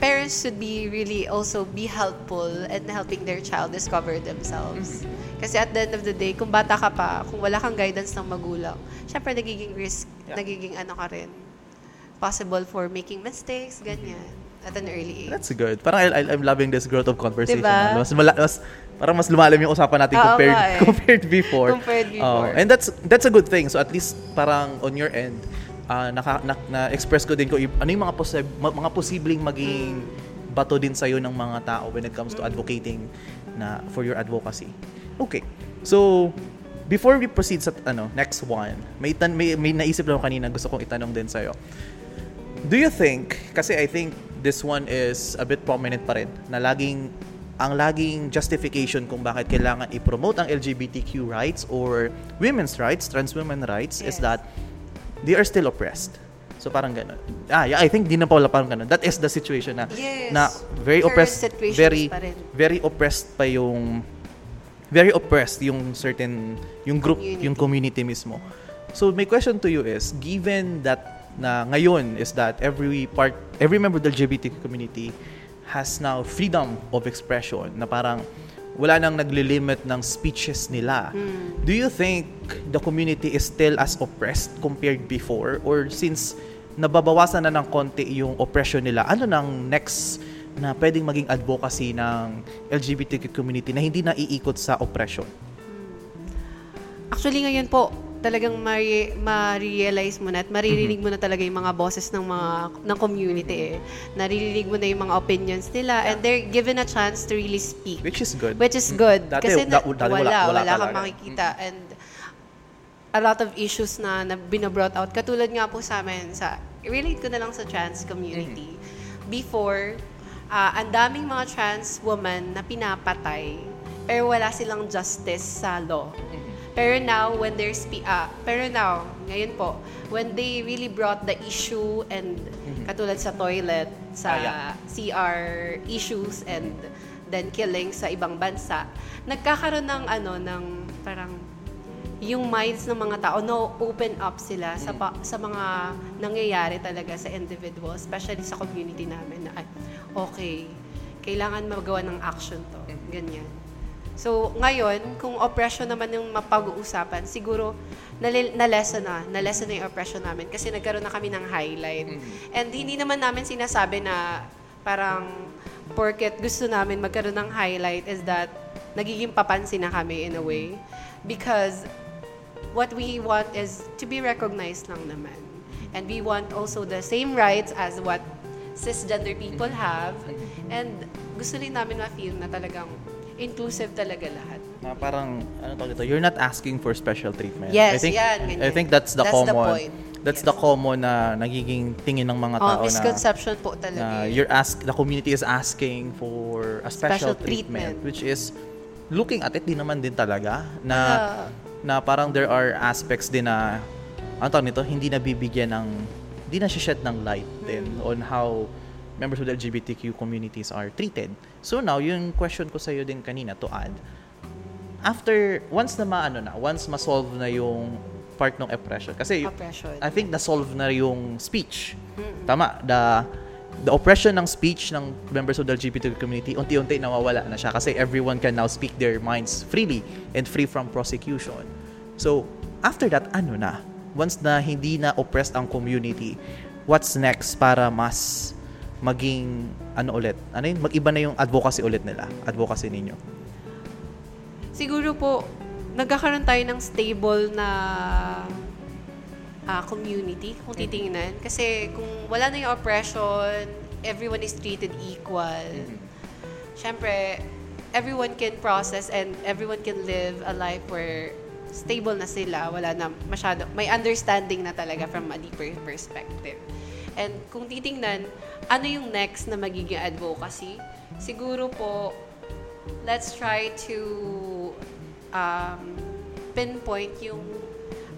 parents should be really also be helpful in helping their child discover themselves.
Mm-hmm.
Kasi at the end of the day, kung bata ka pa, kung wala kang guidance ng magulang, syempre nagiging risk,
Yeah.
nagiging ano ka rin, possible for making mistakes, ganyan, at an early age.
That's good. Parang I, I- I'm loving this growth of conversation.
Diba?
Mas, mala, mas, parang mas lumalim yung usapan natin
Oo
compared,
eh.
compared before.
Compared before.
Oo. and that's that's a good thing. So at least parang on your end, ah, naka, na, na-express ko din ko ano yung mga, posib- mga posibleng maging
Mm.
bato din sa'yo ng mga tao when it comes to advocating na for your advocacy. Okay. So, before we proceed sa ano next one, may, tan- may, may naisip lang kanina gusto kong itanong din sa'yo. Do you think, kasi I think this one is a bit prominent pa rin, na laging, ang laging justification kung bakit kailangan i-promote ang LGBTQ rights or women's rights, trans women rights, is
Yes.
that they are still oppressed. So parang ganun. Ah, yeah, I think di na pala parang ganun. That is the situation na
Yes.
na very
Current
oppressed, very very oppressed pa yung very oppressed yung certain yung group,
Community.
yung community mismo. So my question to you is given that na ngayon is that every part every member of the LGBT community has now freedom of expression na parang wala nang naglilimit ng speeches nila. Do you think the community is still as oppressed compared before? Or since nababawasan na ng konti yung oppression nila, ano nang next na pwedeng maging advocacy ng LGBTQ community na hindi na iikot sa oppression?
Actually, ngayon po, talagang ma- ma-realize mo na at maririnig mo na talaga yung mga boses ng mga ng community eh. Naririnig mo na yung mga opinions nila and they're given a chance to really speak.
Which is good.
Which is good.
Dati,
Kasi na,
da- dati
wala,
wala-
wala,
wala
kang makikita. And a lot of issues na, na binabrought out. Katulad nga po sa amin, sa, relate ko na lang sa trans community. Before, ah, ang daming mga trans woman na pinapatay, pero wala silang justice sa law. Pero now, when they're spe- ah, pero now, ngayon po, when they really brought the issue and katulad sa toilet, sa
Ah, yeah.
CR issues and then killing sa ibang bansa, nagkakaroon ng ano ng parang yung minds ng mga tao no open up sila sa pa- sa mga nangyayari talaga sa individual, especially sa community namin na ay, okay, kailangan magawa ng action to. Ganyan. So, ngayon, kung oppression naman yung mapag-uusapan, siguro na-lesson na, na-lesson na yung oppression namin kasi nagkaroon na kami ng highlight. And hindi naman namin sinasabi na parang porket gusto namin magkaroon ng highlight is that nagiging papansin na kami in a way. Because what we want is to be recognized lang naman. And we want also the same rights as what cisgender people have. And gusto rin namin ma-feel na talagang inclusive talaga lahat.
Na parang, ano tawag dito, you're not asking for special treatment.
Yes,
I think,
yan, ganyan.
I think that's the
That's the
common.
point.
That's
Yes.
the common na nagiging tingin ng mga
Oh,
tao na,
misconception po
na
talaga. yun.
you're ask the community is asking for a special,
Special
treatment,
treatment.
which is looking at it di naman din talaga na
Wala.
na parang there are aspects din na ano tawag nito hindi nabibigyan ng hindi na shed ng light din on how members of the LGBTQ communities are treated. So now, yung question ko sa iyo din kanina to add, after, once na maano na, once ma-solve na yung part ng oppression, kasi
Oppression.
I think na-solve na yung speech. Tama, the the oppression ng speech ng members of the LGBT community, unti-unti nawawala na siya kasi everyone can now speak their minds freely and free from prosecution. So, after that, ano na? Once na hindi na oppressed ang community, what's next para mas maging ano ulit? Ano yun? Mag-iba na yung advocacy ulit nila. Advocacy ninyo.
Siguro po, nagkakaroon tayo ng stable na ah, community, kung titingnan. Kasi kung wala na yung oppression, everyone is treated equal. Siyempre, everyone can process and everyone can live a life where stable na sila, wala na masyado, may understanding na talaga from a deeper perspective. And kung titingnan, ano yung next na magiging advocacy? Siguro po, let's try to um, pinpoint yung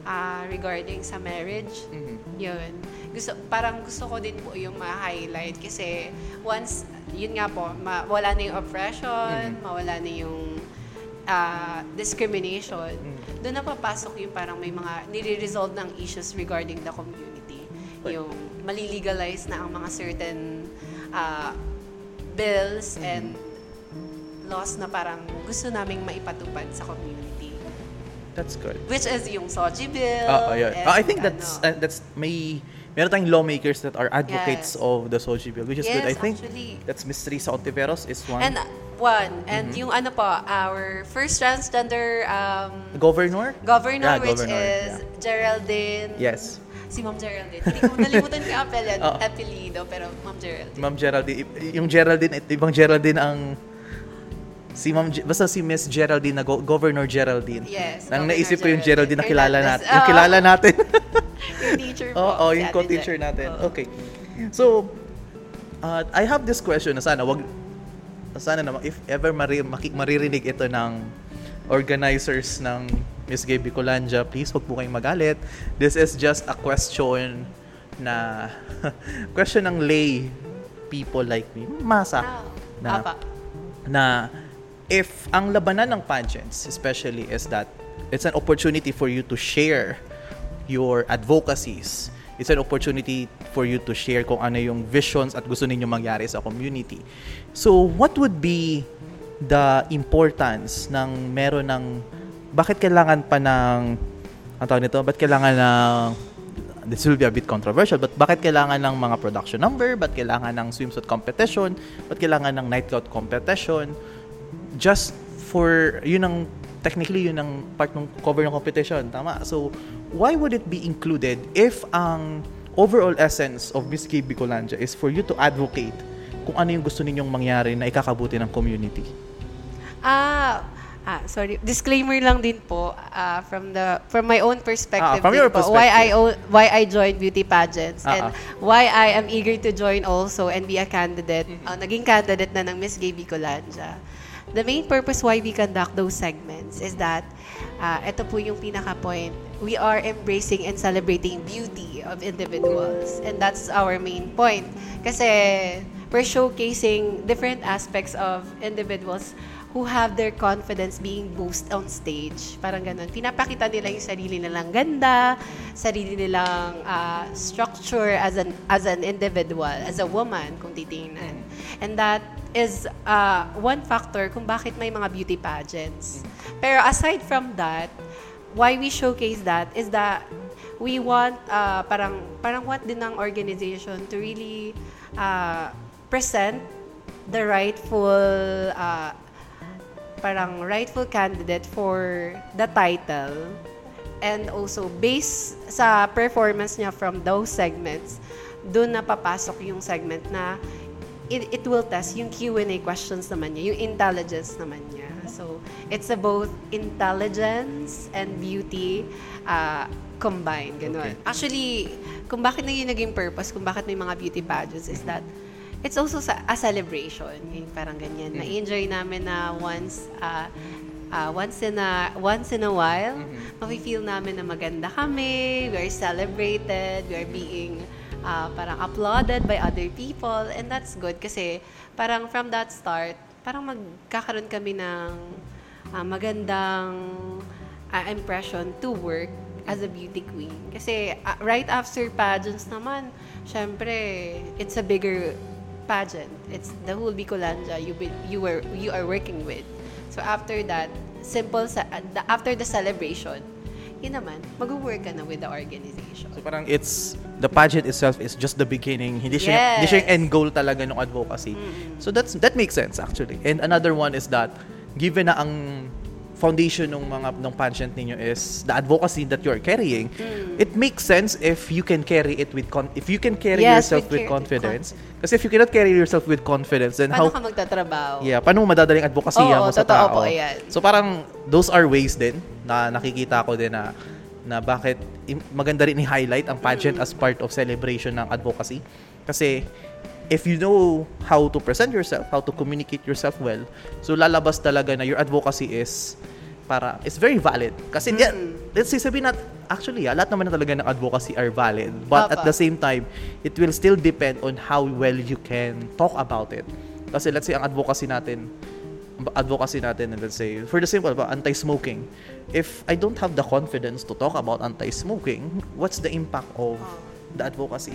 ah, regarding sa marriage. Yun. Gusto, parang gusto ko din po yung ma-highlight kasi once, yun nga po, ma- wala na yung oppression, mawala na yung ah, discrimination, doon na papasok yung parang may mga nire-resolve ng issues regarding the community.
Right.
Yung malilegalize na ang mga certain ah, bills and laws na parang gusto naming maipatupad sa community.
That's good.
Which is yung SOGI bill.
Ah, yeah.
and
Ah, I think that's
ano.
uh, that's may meron tayong lawmakers that are advocates
Yes.
of the SOGI bill, which is good. I
Yes,
think
actually.
that's Miss Teresa Ontiveros is one.
And uh, one, and
Mm-hmm.
yung ano po, our first transgender um,
governor?
governor,
Yeah,
which
governor,
is
yeah.
Geraldine.
Yes.
Si Ma'am Geraldine. Hindi ko nalimutan yung
Oo.
apelido, pero Ma'am Geraldine.
Ma'am Geraldine, yung Geraldine, ibang Geraldine ang si Ma'am basta si Miss Geraldine na go- Governor Geraldine.
Yes,
Nang
Governor
naisip ko yung Geraldine na kilala natin. Yung
Oo.
kilala natin.
yung teacher po.
Oo,
si
yung
Ate
co-teacher
Jen.
natin.
Oo.
Okay. So, uh, I have this question na sana wag sana naman if ever mari, maki, maririnig ito ng organizers ng Miss Gay Bicolandia, please wag po kayong magalit. This is just a question na question ng lay people like me. Masa
Ah,
na
apa.
na if ang labanan ng pageants especially is that it's an opportunity for you to share your advocacies it's an opportunity for you to share kung ano yung visions at gusto ninyo mangyari sa community so what would be the importance ng meron ng bakit kailangan pa ng ang tawag nito, bakit kailangan ng this will be a bit controversial, but bakit kailangan ng mga production number, bakit kailangan ng swimsuit competition, bakit kailangan ng nightclub competition, just for, yun ang, technically, yun ang part ng cover ng competition, tama? So, why would it be included if ang overall essence of Miss K. Bicolandia is for you to advocate kung ano yung gusto ninyong mangyari na ikakabuti ng community?
Ah, ah, sorry. Disclaimer lang din po ah, from the from my own perspective.
Ah, from your
po, Why I why I joined beauty pageants
Ah,
and
ah.
why I am eager to join also and be a candidate.
Mm-hmm.
ah, naging candidate na ng Miss Gay Bicolandia. The main purpose why we conduct those segments is that ah, ito po yung pinaka point. We are embracing and celebrating beauty of individuals and that's our main point. Kasi we're showcasing different aspects of individuals who have their confidence being boosted on stage. Parang ganun. Pinapakita nila yung sarili nilang ganda, sarili nilang ah, structure as an as an individual, as a woman, kung titingnan. And that is ah, one factor kung bakit may mga beauty pageants. Pero aside from that, why we showcase that is that we want ah, parang parang want din ng organization to really ah, present the rightful ah, parang rightful candidate for the title and also based sa performance niya from those segments doon na papasok yung segment na it, it will test yung Q&A questions naman niya, yung intelligence naman niya. So, it's a both intelligence and beauty uh, combined, ganun.
Okay.
Actually, kung bakit na yung naging purpose, kung bakit may mga beauty pageants is that it's also sa, a celebration. Yung parang ganyan. Na-enjoy namin na once uh, uh, once in a once in a while, mafe-feel namin na maganda kami, we are celebrated, we are being uh, parang applauded by other people and that's good kasi parang from that start, parang magkakaroon kami ng uh, magandang uh, impression to work as a beauty queen. Kasi uh, right after pageants naman, syempre, it's a bigger pageant. It's the whole Bicolandia you be, you were you are working with. So after that, simple sa uh, the, after the celebration, yun naman, mag-work ka na with the organization.
So parang it's the pageant itself is just the beginning. Hindi siya
Yes.
hindi siya yung end goal talaga ng advocacy. So that's that makes sense actually. And another one is that given na ang foundation ng mga ng pageant ninyo is the advocacy that you're carrying, it makes sense if you can carry it with con- if you can carry
Yes,
yourself
with
with
care-
confidence. Kasi if you cannot carry yourself with confidence, then
Paano
how
ka magtatrabaho?
Yeah, paano mo madadaling advocacy
Oo,
mo sa tao?
po, ayan.
So parang those are ways din na nakikita ko din na na bakit maganda rin i-highlight ang pageant
Mm.
as part of celebration ng advocacy. Kasi if you know how to present yourself, how to communicate yourself well, so lalabas talaga na your advocacy is para is very valid. Kasi di- let's say sabihin nat actually ah, lahat naman na talaga ng advocacy are valid. But at
Opo.
the same time, it will still depend on how well you can talk about it. Kasi let's say ang advocacy natin advocacy natin let's say for the simple ba anti-smoking if I don't have the confidence to talk about anti-smoking what's the impact of the advocacy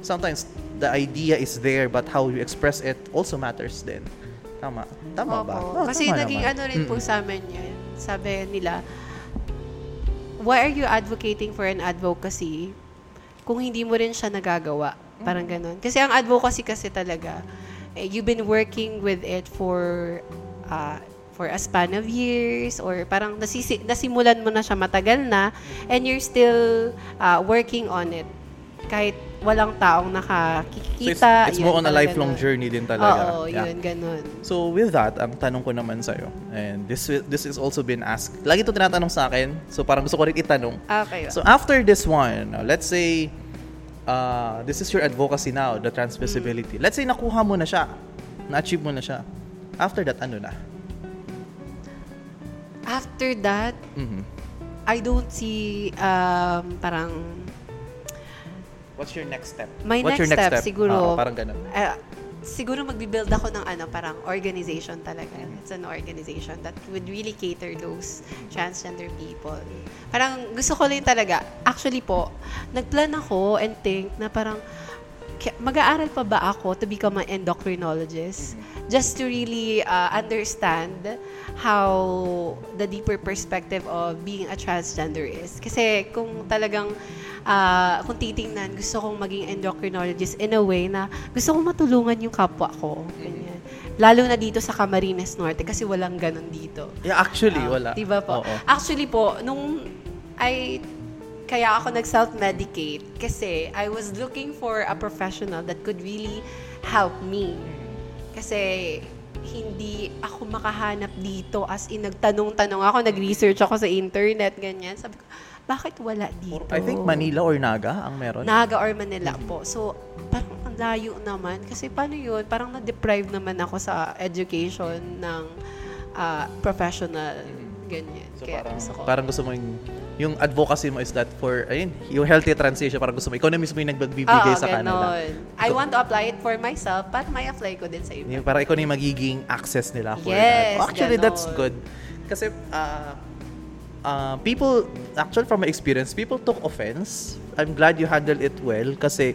sometimes the idea is there but how you express it also matters din tama tama ba
Opo.
Oh,
Kasi
tama
naging
naman.
ano rin po
Mm-mm.
sa amin yan. Sabi nila, why are you advocating for an advocacy kung hindi mo rin siya nagagawa? Parang ganun. Kasi ang advocacy kasi talaga, eh, you've been working with it for uh, for a span of years or parang nasisi, nasimulan mo na siya matagal na and you're still uh, working on it kahit walang taong
So
nakakikita.
it's, it's
yun,
more on a lifelong
ganun.
journey din talaga
Oo,
Yeah.
yun, ganun.
So with that, ang tanong ko naman sa'yo, and this this is also been asked, lagi ito tinatanong sa akin, so parang gusto ko rin itanong.
Okay.
So after this one, uh, let's say, uh, this is your advocacy now, the transmissibility. Let's say nakuha mo na siya, na-achieve mo na siya. After that, ano na?
After that,
Mhm.
I don't see um, parang
What's your next step?
My
What's
next
your
step, siguro-
Oo, parang ganun.
uh, siguro magbi-build ako ng ano parang organization talaga. It's an organization that would really cater those transgender people. Parang gusto ko rin talaga. Actually po, nagplan ako and think na parang mag-aaral pa ba ako to become an endocrinologist? Just to really uh, understand how the deeper perspective of being a transgender is. Kasi kung talagang uh, kung titingnan, gusto kong maging endocrinologist in a way na gusto kong matulungan yung kapwa ko. Ganyan. Lalo na dito sa Camarines Norte kasi walang ganun dito.
Yeah, actually,
Ah,
wala.
Diba po?
Oo.
Actually po, nung I kaya ako nag-self-medicate kasi I was looking for a professional that could really help me. Kasi hindi ako makahanap dito as in nagtanong-tanong ako, nag-research ako sa internet, ganyan. Sabi ko, bakit wala dito?
I think Manila or Naga ang meron.
Naga or Manila po. So, parang ang layo naman. Kasi paano yun? Parang na-deprive naman ako sa education ng ah, professional. Ganyan.
So
Kaya
parang,
gusto ko.
parang gusto mo yung, yung advocacy mo is that for, ayun, yung healthy transition, parang gusto mo, ikaw na mismo yung nagbibigay
Oo,
sa kanila.
ganon. I want to apply it for myself, but may apply ko din sa iba.
Yung, parang ikaw na yung magiging access nila for
Yes,
that. Actually,
ganon.
that's good. Kasi, uh, uh, people, actually from my experience, people took offense. I'm glad you handled it well kasi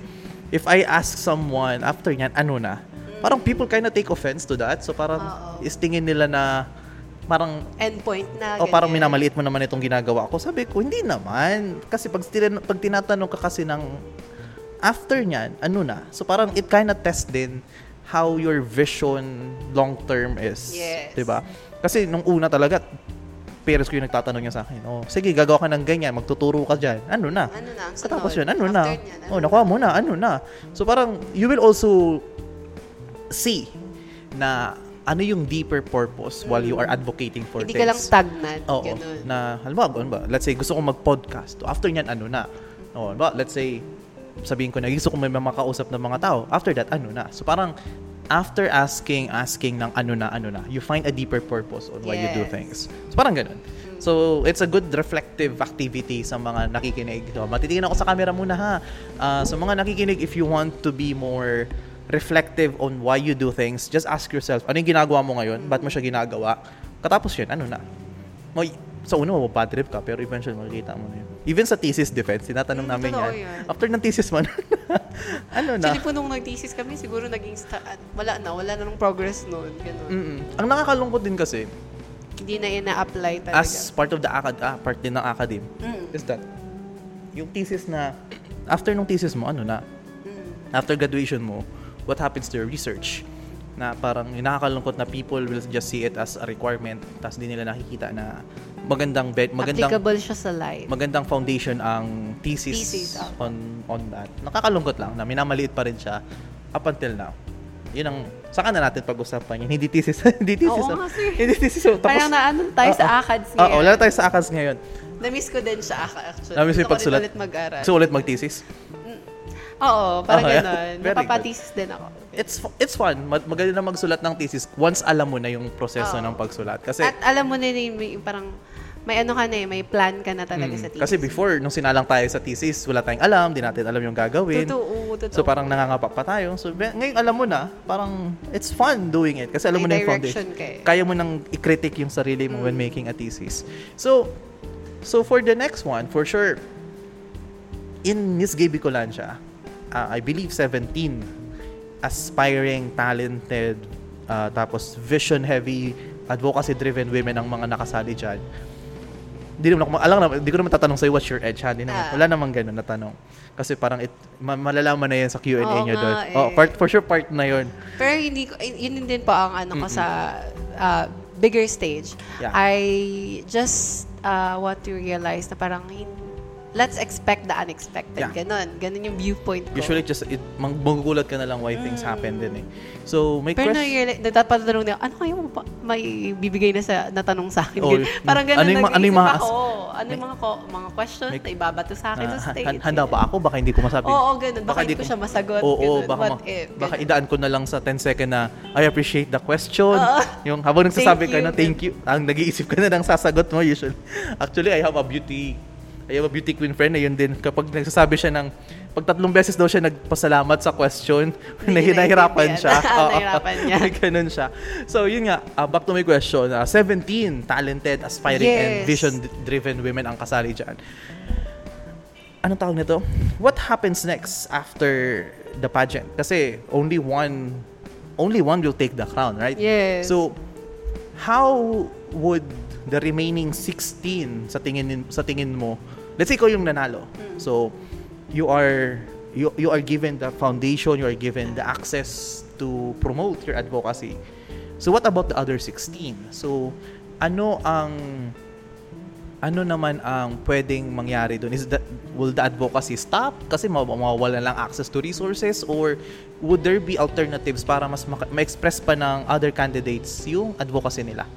if I ask someone after nyan, ano na, parang people kind of take offense to that. So parang
Oo.
is tingin nila na parang
Endpoint na,
o parang
ganyan.
minamaliit mo naman itong ginagawa ko. Sabi ko, hindi naman. Kasi pag, tin- pag tinatanong ka kasi ng after nyan, ano na? So parang it kind of test din how your vision long term is.
Yes.
'Di ba? Kasi nung una talaga, parents ko yung nagtatanong niya sa akin, oh, sige, gagawa ka ng ganyan, magtuturo ka dyan. Ano na?
Ano na,
Katapos yun, ano na?
nyan, ano
oh, nakuha mo na, ano na? So parang, you will also see na ano yung deeper purpose while you are advocating for
Hindi
things.
ka lang stagnant.
Oo.
ganun.
Na, halimbawa, ano ba? Let's say, gusto ko mag-podcast. After nyan, ano na? O, halimbawa, let's say, sabihin ko na, gusto ko may makausap ng mga tao. After that, ano na? So, parang, after asking, asking ng ano na, ano na, you find a deeper purpose on why you do
Yes.
things. So, parang ganun. So, it's a good reflective activity sa mga nakikinig. So, matitingin ako sa camera muna ha. Ah, sa mga nakikinig, if you want to be more reflective on why you do things, just ask yourself, ano yung ginagawa mo ngayon? Ba't mo siya ginagawa? Katapos yun, ano na? Mo, sa una, mo bad trip ka, pero eventually makikita mo na yun. Even sa thesis defense, tinatanong
Mm,
namin yan.
yan.
After ng thesis mo, ano na?
Actually po nung nag-thesis kami, siguro naging sta- wala na, wala na nung progress noon. Ganun.
Mm-mm. Ang nakakalungkot din kasi,
Hindi na ina-apply talaga.
as part of the acad ah, part din ng academe,
Mm.
is that yung thesis na after nung thesis mo ano na
Mm.
after graduation mo what happens to your research na parang nakakalungkot na people will just see it as a requirement tapos di nila nakikita na magandang bed magandang
Applicable siya sa life.
magandang foundation ang thesis,
Thesis, ah.
on on that nakakalungkot lang na minamaliit pa rin siya up until now yun ang saka na natin pag-usapan yun hindi thesis hindi thesis
Oo
oh.
sir.
hindi thesis oh. tapos
Parang naano tayo sa
Oo.
ACADS
Oo,
ngayon.
wala tayo sa ACADS ngayon.
Na-miss ko din siya actually.
Namiss yung
Gusto
pagsulat?
ulit mag-aral.
So, ulit mag-thesis?
Oo, parang
Okay. Very
Napapathesis din ako.
It's it's fun. Mag- Magaling na magsulat ng thesis once alam mo na yung proseso
Oo.
ng pagsulat. Kasi,
At alam mo na yung may, parang may ano ka na eh, may plan ka na talaga
mm,
sa thesis.
kasi before, nung sinalang tayo sa thesis, wala tayong alam, di natin alam yung gagawin.
Totoo, totoo.
So, parang nangangapa pa tayo. So, ngayon alam mo na, parang it's fun doing it. Kasi alam mo
May
na yung foundation.
direction ka eh.
Kaya mo nang i-critic yung sarili mo when making a thesis. So, so for the next one, for sure, in Miss Gaby Colancia, uh, I believe 17 aspiring, talented, uh, tapos vision-heavy, advocacy-driven women ang mga nakasali dyan. Hindi naman ako, alam naman, hindi ko naman tatanong sa'yo, what's your edge, ha? Hindi naman,
Ah.
wala namang ganun na tanong. Kasi parang, it, ma- malalaman na yan sa Q&A
Oo
nyo doon.
eh.
Oh, part, for sure, part na yun.
Pero hindi ko, yun din po ang ano ko sa uh, bigger stage.
Yeah.
I just uh, want to realize na parang hin- let's expect the unexpected.
Yeah.
Ganon. Ganon yung viewpoint ko.
Usually, just, it, magugulat ka na lang why things happen din eh. So, may
Pero
question.
na-realize, natatanong nila, ano kaya mo pa, may bibigay na sa natanong sa akin?
Oh.
Parang ganun
ano yung ano yung mga
ako. Ano yung mga, ko- mga questions
May-
na ibabato sa akin sa
Ah,
stage?
han- handa ba ako? Baka hindi ko masabi.
Oo, ganun. Baka hindi ko siya masagot.
Oo,
Ganun.
baka,
What
ma-
if?
baka idaan ko na lang sa 10 second na I appreciate the question.
Oo.
Yung habang nagsasabi ka na thank you, ang nag-iisip ka na ng sasagot mo usually. Actually, I have a beauty I have a beauty queen friend na yun din. Kapag nagsasabi siya ng, pag tatlong beses daw siya nagpasalamat sa question,
Hindi niya
nahihirapan siya.
Nahihirapan niya.
Ganun siya. So, yun nga, uh, back to my question. Uh, 17 talented, aspiring, and
Yes.
vision-driven women ang kasali dyan anong tawag nito? What happens next after the pageant. Kasi only one only one will take the crown, right?
Yes.
So how would the remaining 16 sa tingin sa tingin mo? Let's say ikaw yung nanalo. So you are you you are given the foundation, you are given the access to promote your advocacy. So what about the other 16? So ano ang ano naman ang pwedeng mangyari doon? Is that will the advocacy stop kasi maw- mawawalan lang access to resources or would there be alternatives para mas maka- ma-express pa ng other candidates yung advocacy nila?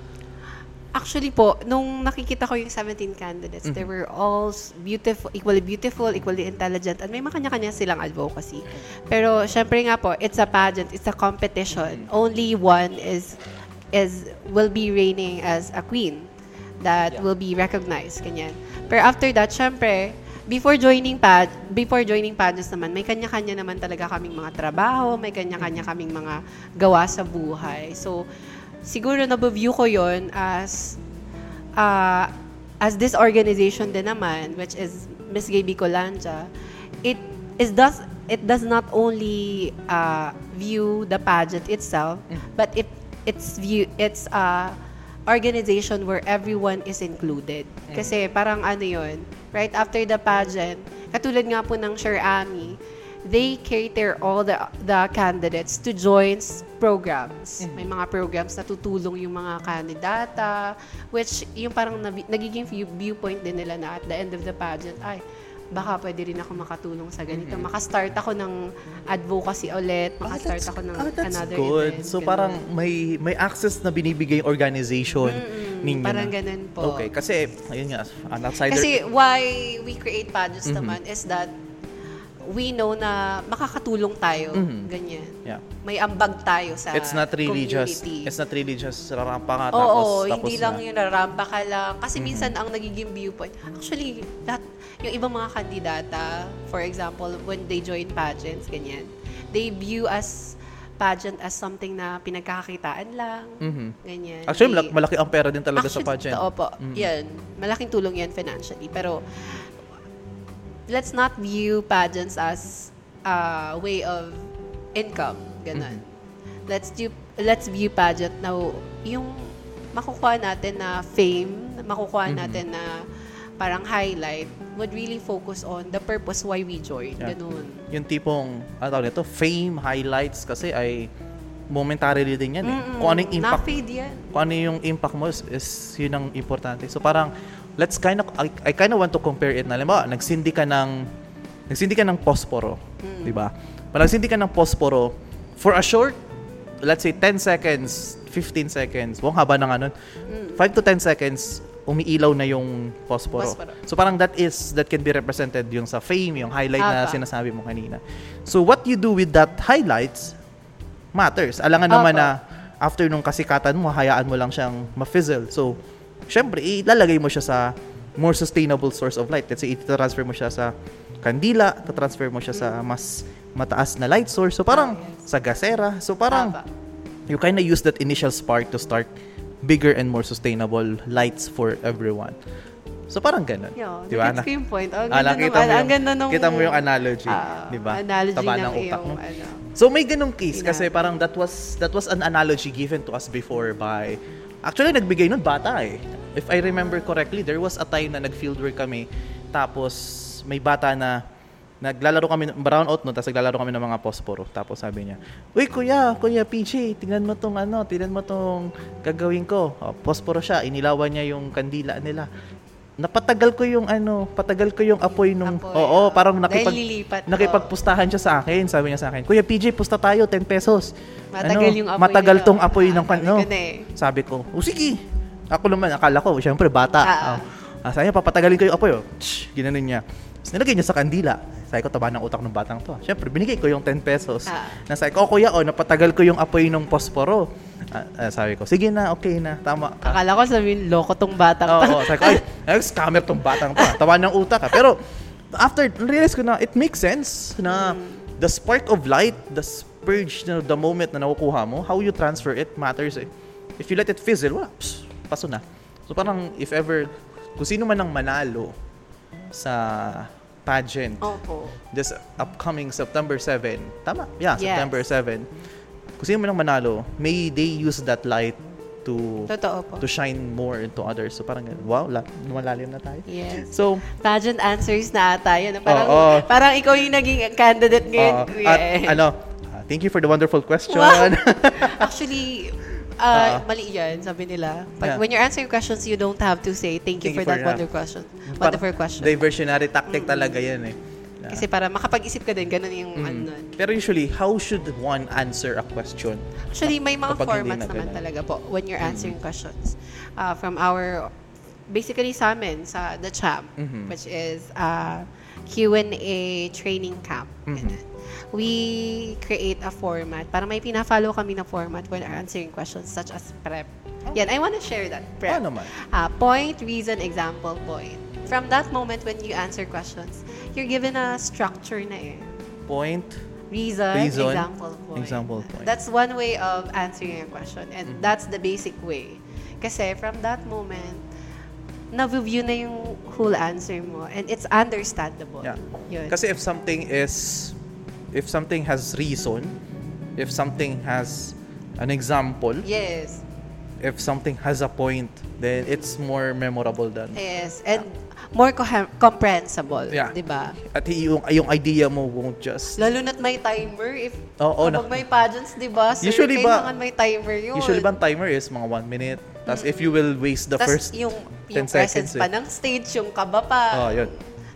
Actually po, nung nakikita ko yung 17 candidates, they were all beautiful, equally beautiful, equally intelligent, and may makanya-kanya silang advocacy. Pero syempre nga po, it's a pageant, it's a competition. Only one is is will be reigning as a queen that
Yeah.
will be recognized, ganyan. Pero after that, syempre, before joining pad, before joining pageants naman, may kanya-kanya naman talaga kaming mga trabaho, may kanya-kanya kaming mga gawa sa buhay. So, siguro na-view ko yon as uh, as this organization din naman, which is Miss Gaby Colanja, it is does it does not only uh, view the pageant itself, but it it's view it's uh, organization where everyone is included. Kasi parang ano yon right after the pageant, katulad nga po ng Sure Ami, they cater all the the candidates to join programs. May mga programs na tutulong yung mga kandidata, which yung parang nabi- nagiging view- viewpoint din nila na at the end of the pageant, ay, baka pwede rin ako makatulong sa ganito. Makastart ako ng advocacy ulit, makastart ako ng
ah, that's
another
good.
event.
So
ganun.
parang may may access na binibigay yung organization ninyo.
parang
na.
ganun po.
Okay, kasi ayun nga, an outsider
Kasi why we create pageants
Mm-hmm.
naman is that we know na makakatulong tayo. Ganyan.
yeah.
May ambag tayo sa
It's not really just
community.
it's not really just rarampa ka
Oo,
tapos tapos
hindi
na.
lang yung narampa ka lang. Kasi minsan ang nagiging viewpoint, actually, lahat, yung ibang mga kandidata, for example, when they join pageants, ganyan, they view as pageant as something na pinagkakakitaan lang.
Mhm.
Ganyan.
Actually,
They-
malaki, ang pera din talaga sa
Actually,
pageant. Mm.
Opo, yan. Malaking tulong yan financially. Pero, let's not view pageants as a way of income. Ganon.
Mm-hmm.
Let's view, let's view pageant na yung makukuha natin na fame, makukuha
Mm-hmm.
natin na parang highlight, would really focus on the purpose why we joined.
Yeah.
Ganon.
Yung tipong, ano tawag nito, fame, highlights, kasi ay momentarily din yan eh. Kung ano yung impact,
Na-fade yan.
kung ano yung impact mo is, is yun ang importante. So parang, let's kind of, I, I kind of want to compare it na, mo, nagsindi ka ng, nagsindi ka ng posporo,
Mm.
di ba? Pag nagsindi ka ng posporo, for a short, let's say 10 seconds, 15 seconds, buong haba ng ano,
Mm.
5 to 10 seconds, umiilaw na yung posporo.
Posporo.
So parang that is, that can be represented yung sa fame, yung highlight na
Apa.
sinasabi mo kanina. So what you do with that highlights matters. Alangan naman
Apa.
na after nung kasikatan mo, hayaan mo lang siyang ma-fizzle. So, syempre, ilalagay mo siya sa more sustainable source of light. Let's say, i-transfer mo siya sa kandila, transfer mo siya sa mas mataas na light source. So, parang sa gasera. So, parang you kind of use that initial spark to start bigger and more sustainable lights for everyone. So, parang ganun.
Yeah,
Di ba?
nagets ko yung point.
Ah,
ganda
nakita
nung-
mo yung,
ganda nung-
kita mo yung analogy.
Ah,
di ba?
Analogy
Taba
ng
ng utak mo.
ano.
So may ganung case
Ina-
kasi parang that was that was an analogy given to us before by Actually nagbigay nun bata eh. If I remember correctly, there was a time na nag-fieldwork kami. Tapos may bata na naglalaro kami brown out no? Tapos naglalaro kami ng mga posporo. Tapos sabi niya uy kuya kuya PJ tingnan mo tong ano tingnan mo tong gagawin ko. Oh, posporo siya. Inilawan niya yung kandila nila napatagal ko yung ano patagal ko yung apoy nung
Apoy,
oo
ah.
parang nakipag
oh.
nakipagpustahan siya sa akin sabi niya sa akin kuya PJ pusta tayo 10 pesos
Matagal
Ano,
yung apoy
matagal
nila.
tong apoy
Ah,
ng pan
sabi
no?
ko na eh.
sabi ko o sige ako naman akala ko syempre bata
Ah, ah.
oh. ah, sabi niya papatagalin ko yung apoy oh. Shh, ginanon niya Tapos nilagay niya sa kandila sabi ko taba ng utak ng batang to syempre binigay ko yung 10 pesos
Ah.
na sabi ko oh kuya oh napatagal ko yung apoy ng posporo Ah, sabi ko sige na okay na tama ka
Akala ko sabihin, loko tong bata
Oo,
to.
oh, sabi ko, ay, scammer tong batang to. ah. Tawa ng utak ha. Pero, after, realize ko na, it makes sense na the spark of light, the spurge, na the moment na nakukuha mo, how you transfer it matters eh. If you let it fizzle, wala, pss, paso na. So parang, if ever, kung sino man ang manalo sa pageant
Opo.
this upcoming September 7. Tama? Yeah,
Yes.
September 7. Kung sino man ang manalo, may they use that light to
Totoo po.
to shine more into others. So parang wow, la, lumalalim na tayo.
Yes.
So,
Pageant answers na ata yun. Parang,
Oo.
parang ikaw yung naging candidate ngayon,
uh,
kuya.
at ano, uh, thank you for the wonderful question.
Wow. Actually, uh,
Oo.
mali yan, sabi nila. Pag,
Yeah.
When you're answering questions, you don't have to say, thank you
Thank
for
you for
that
that."
wonderful question. Wonderful question.
Diversionary tactic talaga yan eh.
Kasi para makapag-isip ka din, ganun yung
Mm.
ano nun.
Pero usually, how should one answer a question?
Actually, may mga
Kapag
formats
na
naman
ganun.
talaga po when you're answering questions. Uh, from our, basically sa amin, sa The Champ,
Mhm.
which is uh, Q&A training camp.
Mhm.
Ganun. We create a format. Para may pina-follow kami na format when answering questions such as prep. Yan, I want to share that. Prep.
Paano man?
Uh, point, reason, example, point. From that moment when you answer questions, you're given a structure na eh.
Point.
Reason,
Reason,
example point.
example point.
That's one way of answering a question and
Mhm.
that's the basic way. Kasi from that moment, na-view na yung whole answer mo and it's understandable.
Yeah.
Yun.
Kasi if something is, if something has reason, if something has an example,
yes.
if something has a point, then it's more memorable than.
Yes. And more cohem- comprehensible.
Yeah.
Di ba?
At yung, yung idea mo won't just...
Lalo na't may timer. If,
Oo,
kapag
na-
may pageants, di ba? Sir,
Usually ba-
may timer yun.
Usually ba ang timer is mga one minute? Tapos if you will waste the
Tas
first
yung,
10
yung presence
seconds,
pa
eh.
ng stage, yung kaba pa.
Oh, yun.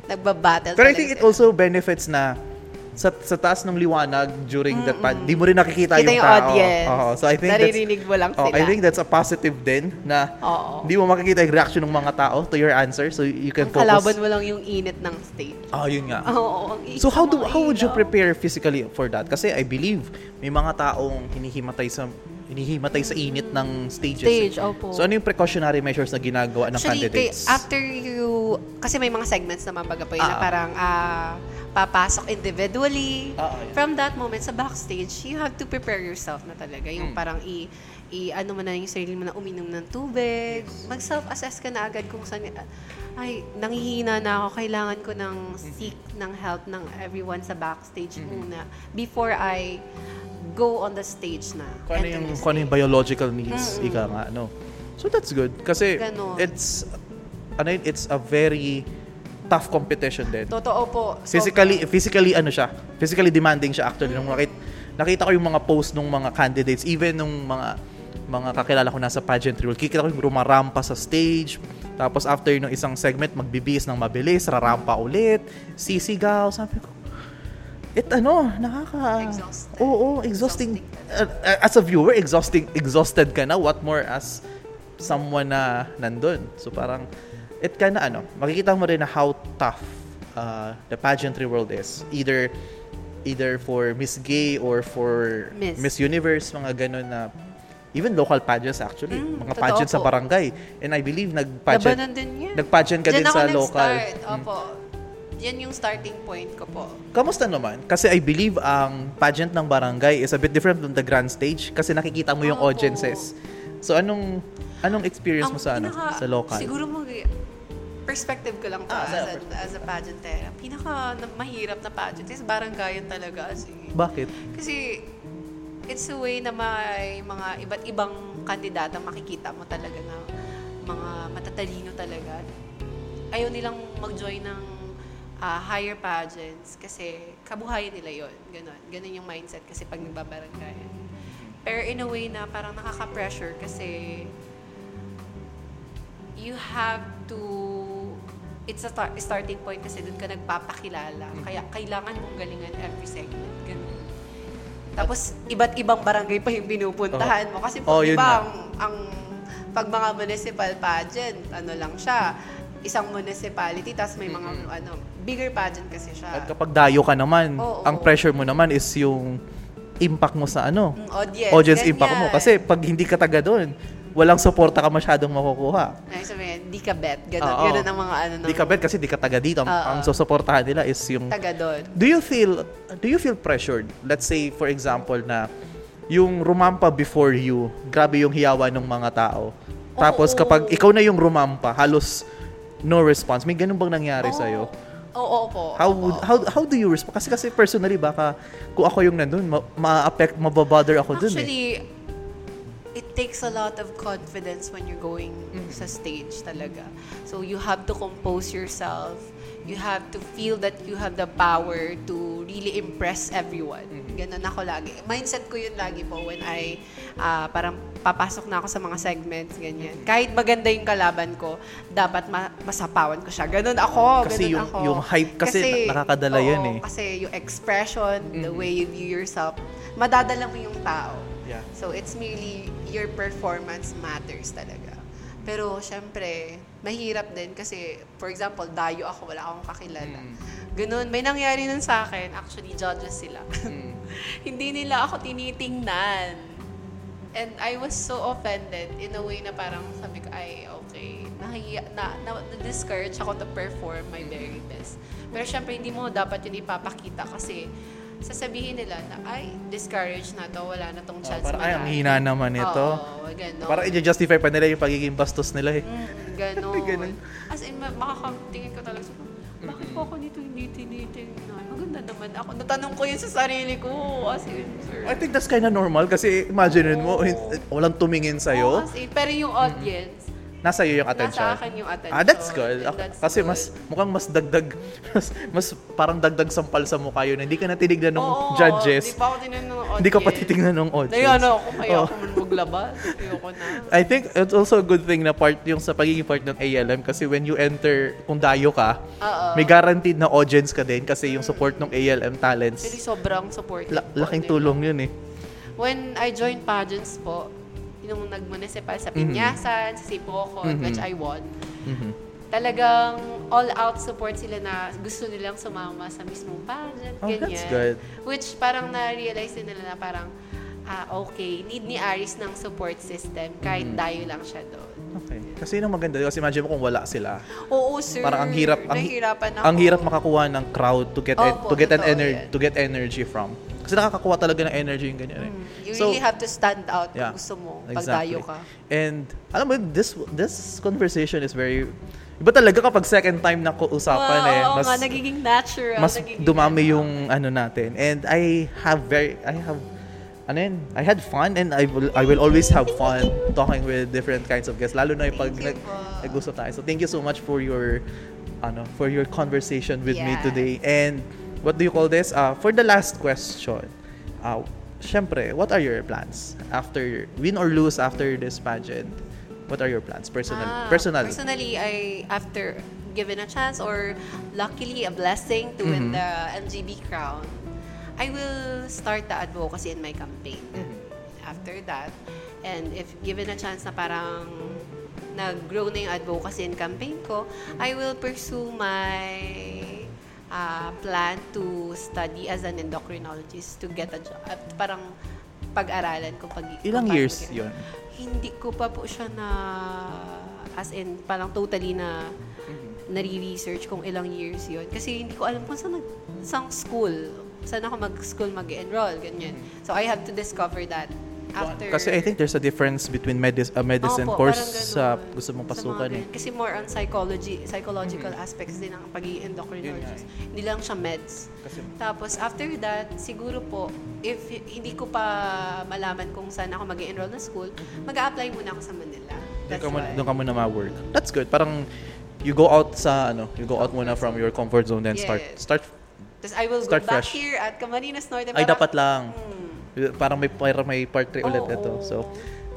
Nagbabattle
Pero I think it also benefits na sa, sa taas ng liwanag during that part, di mo rin nakikita
Kita
yung,
yung
tao.
audience.
Oo. so I think
Naririnig mo lang
that's, oh,
sila.
I think that's a positive din na
Oo.
hindi mo makikita yung reaction ng mga tao to your answer so you can
Ang
focus.
kalaban mo lang yung init ng stage.
Oh, yun nga.
Oo. ang
So how do how would you prepare physically for that? Kasi I believe may mga taong hinihimatay sa hinihimatay sa init ng stages.
Stage,
eh.
opo.
So ano yung precautionary measures na ginagawa ng
Actually, kay,
candidates?
after you, kasi may mga segments naman baga po yun na
Ah.
parang ah, papasok individually.
Ah, yeah.
From that moment, sa backstage, you have to prepare yourself na talaga. Yung
Mm.
parang i, i, ano mo na yung sarili mo na uminom ng tubig. Mag-self-assess ka na agad kung saan, ay, nangihina na ako, kailangan ko ng seek ng help ng everyone sa backstage
Mm-hmm.
muna before I go on the stage na.
kung ano yung, kung ano yung biological needs,
Mm-mm.
ika nga, no? So that's good. Kasi
Ganon.
it's, ano yun, it's a very tough competition din.
Totoo po.
Physically,
Sobra.
physically ano siya, physically demanding siya actually. Nung nakita, nakita ko yung mga post ng mga candidates, even nung mga mga kakilala ko nasa pageantry world, kikita ko yung rumarampa sa stage, tapos after nung isang segment, magbibihis ng mabilis, rarampa ulit, sisigaw, sabi ko, it ano, nakaka...
Exhausted.
Oo, exhausting.
Exhausting
Uh, as a viewer, exhausting, exhausted ka na. What more as someone na nandun. So parang, it kind ano, makikita mo rin na how tough uh, the pageantry world is. Either either for Miss Gay or for
Miss.
Miss, Universe, mga ganun na even local pageants actually,
Mm,
mga
totoo
pageants sa barangay. And I believe nag-pageant
din
nag-pageant ka
Diyan
din sa local.
nag-start.
Mm.
Yan yung starting point ko po.
Kamusta naman? Kasi I believe ang pageant ng barangay is a bit different from the grand stage kasi nakikita mo yung
Opo.
audiences. So anong anong experience mo sa ano sa local?
Siguro mag perspective ko lang to
Ah,
as, a, as a pageantera. Pinaka na, mahirap na pageant is barangayan talaga. Kasi,
Bakit?
kasi it's a way na may mga iba't ibang kandidata makikita mo talaga na mga matatalino talaga. Ayaw nilang mag-join ng ah, higher pageants kasi kabuhayan nila yon Ganon. Ganon yung mindset kasi pag nagbabaranggayan. Pero in a way na parang nakaka-pressure kasi you have to it's a tar- starting point kasi doon ka nagpapakilala. Kaya kailangan mong galingan every segment. Ganun. Tapos, iba't ibang barangay pa yung pinupuntahan mo. Kasi
Oh,
di ba, ang, ang pag mga municipal pageant, ano lang siya, isang municipality, tapos may mga, ano, bigger pageant kasi siya.
At kapag dayo ka naman,
Oo.
ang pressure mo naman is yung impact mo sa ano,
Mm, audience.
audience
ganyan.
impact mo. Kasi pag hindi ka taga doon, walang suporta ka masyadong makukuha.
Ay, sabihin, di ka bet. Ganon,
Oo.
ganon ang mga ano ng
Di ka bet kasi di ka taga dito. Ang,
Oo.
ang susuportahan nila is yung
taga doon.
Do you feel do you feel pressured? Let's say for example na yung rumampa before you, grabe yung hiyawan ng mga tao. Tapos
Oo.
kapag ikaw na yung rumampa, halos no response. May ganun bang nangyari
Oo.
sa iyo?
Oo po.
How would, how how do you respond? Kasi kasi personally baka kung ako yung nandun, ma- ma-affect, mababother ako dun eh.
Actually, it takes a lot of confidence when you're going
Mm-hmm.
sa stage talaga. So you have to compose yourself. You have to feel that you have the power to really impress everyone.
Mm-hmm.
Ganun ako lagi. Mindset ko yun lagi po when I ah, parang papasok na ako sa mga segments, ganyan.
Mm-hmm.
Kahit maganda yung kalaban ko, dapat ma- masapawan ko siya. Ganun ako.
Kasi
ganun
yung-
ako.
yung hype kasi nakakadala
oo,
yan eh.
Kasi yung expression, the way you view yourself, madadala mo yung tao.
Yeah.
So, it's merely your performance matters talaga. Pero, syempre, mahirap din kasi, for example, dayo ako, wala akong kakilala.
Mm.
Ganun. May nangyari nun sa akin. Actually, judges sila.
Mm.
Hindi nila ako tinitingnan. And I was so offended in a way na parang sabi ko, ay, okay, nahiya, na, na, na-discourage ako to perform my very best. Pero syempre, hindi mo dapat yun ipapakita kasi sasabihin nila na, ay, discouraged na to, wala na tong
Oh,
chance
parang ay, ang
manalo."
hina naman ito.
Oo, gano'n.
Parang i-justify pa nila yung pagiging bastos nila eh.
Mm, ganon.
Ganon.
As in, ma- makakatingin ko talaga bakit po ako nito hindi tinitingnan? Maganda naman ako. Natanong ko yun sa sarili ko. As in, sir.
I think that's kind of normal kasi imagine mo,
Oo.
hin- walang tumingin sa'yo.
as in, pero yung audience,
Nasa iyo yung attention.
nasa akin yung attention.
Ah, that's good.
And that's
Kasi
good.
mas mukhang mas dagdag mas, mas parang dagdag sampal sa mukha yun. Hindi ka na tinignan ng
Oo,
judges.
Hindi pa ako tinignan ng audience.
Hindi ka pa titignan ng audience.
Dahil ano kaya
Oo.
ako man maglabas. Ayoko na.
I think it's also a good thing na part yung sa pagiging part ng ALM kasi when you enter, kung dayo ka,
Oo.
may guaranteed na audience ka din kasi yung support ng ALM talents,
Actually, sobrang supportive
la- laking tulong yun eh.
When I joined pageants po, yung nag-municipal sa
Mm-hmm.
Pinyasan, sa Sipocon, which I won,
Mhm.
talagang all-out support sila na gusto nilang sumama sa mismong pageant,
Oh,
ganyan.
that's good.
Which parang na-realize din nila na parang, ah, okay, need ni Aris ng support system kahit
Mm-hmm.
dayo lang siya doon.
Okay. Kasi yun ang maganda. Kasi imagine mo kung wala sila.
Oo, sir.
Parang ang hirap ang,
Nahihirapan ako.
ang hirap makakuha ng crowd to get en-
Opo,
to get an energy to get energy from. Kasi nakakakuha talaga ng energy yung ganyan eh.
Mm, You
So,
really have to stand out
yeah,
kung gusto mo
exactly.
dayo ka.
And alam mo this this conversation is very Iba talaga kapag second time na usapan
Oo,
eh.
oo
Mas
nga, nagiging natural.
mas
nagiging
dumami
ano.
yung ano natin. And I have very I have ano yun, I had fun and I will I will always have fun talking with different kinds of guests lalo na yung pag nag, nag-usap tayo. So thank you so much for your ano for your conversation with me today. And what do you call this? Uh, for the last question. Uh, syempre, what are your plans after win or lose after this pageant? What are your plans personal
Ah,
personal?
Personally, I after given a chance or luckily a blessing to win
Mhm.
the MGB crown, I will start the advocacy in my campaign.
Mm-hmm.
After that, and if given a chance na parang nag-grow na yung advocacy and campaign ko, I will pursue my ah, plan to study as an endocrinologist to get a job. At parang pag-aralan ko pag
Ilang
paano
years 'yon?
hindi ko pa po siya na as in parang totally na nare-research kung ilang years yon kasi hindi ko alam kung saan nag sang school saan ako mag-school mag-enroll ganyan so I have to discover that after
Kasi I think there's a difference between medis- a medicine
Opo,
course sa
ganun.
gusto mong pasukan eh.
Kasi more on psychology, psychological aspects din ang pagiging endocrinologist. Hindi lang siya meds.
Kasi
Tapos after that, siguro po, if hindi ko pa malaman kung saan ako mag enroll na school, mag-a-apply muna ako sa Manila.
doon ka muna, doon ka muna ma-work. That's good. Parang you go out sa ano, you go out muna from your comfort zone then start
Yes.
start
Tapos I will
Start
go back
fresh.
here at Camarines Norte.
ay dapat lang.
Hmm.
Parang may parang may part 3 ulit
Oo.
ito. So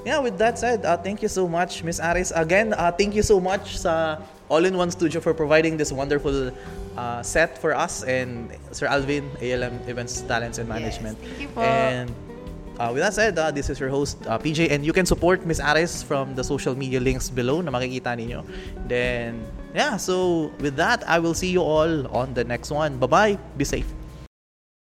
yeah, with that said, uh, thank you so much Miss Aris. Again, uh, thank you so much sa All-in-One Studio for providing this wonderful uh, set for us and Sir Alvin, ALM Events Talents and
Yes,
Management.
thank you po.
And uh, with that said, uh, this is your host, uh, PJ, and you can support Miss Aris from the social media links below na makikita ninyo. Then, yeah, so with that, I will see you all on the next one. Bye-bye. Be safe.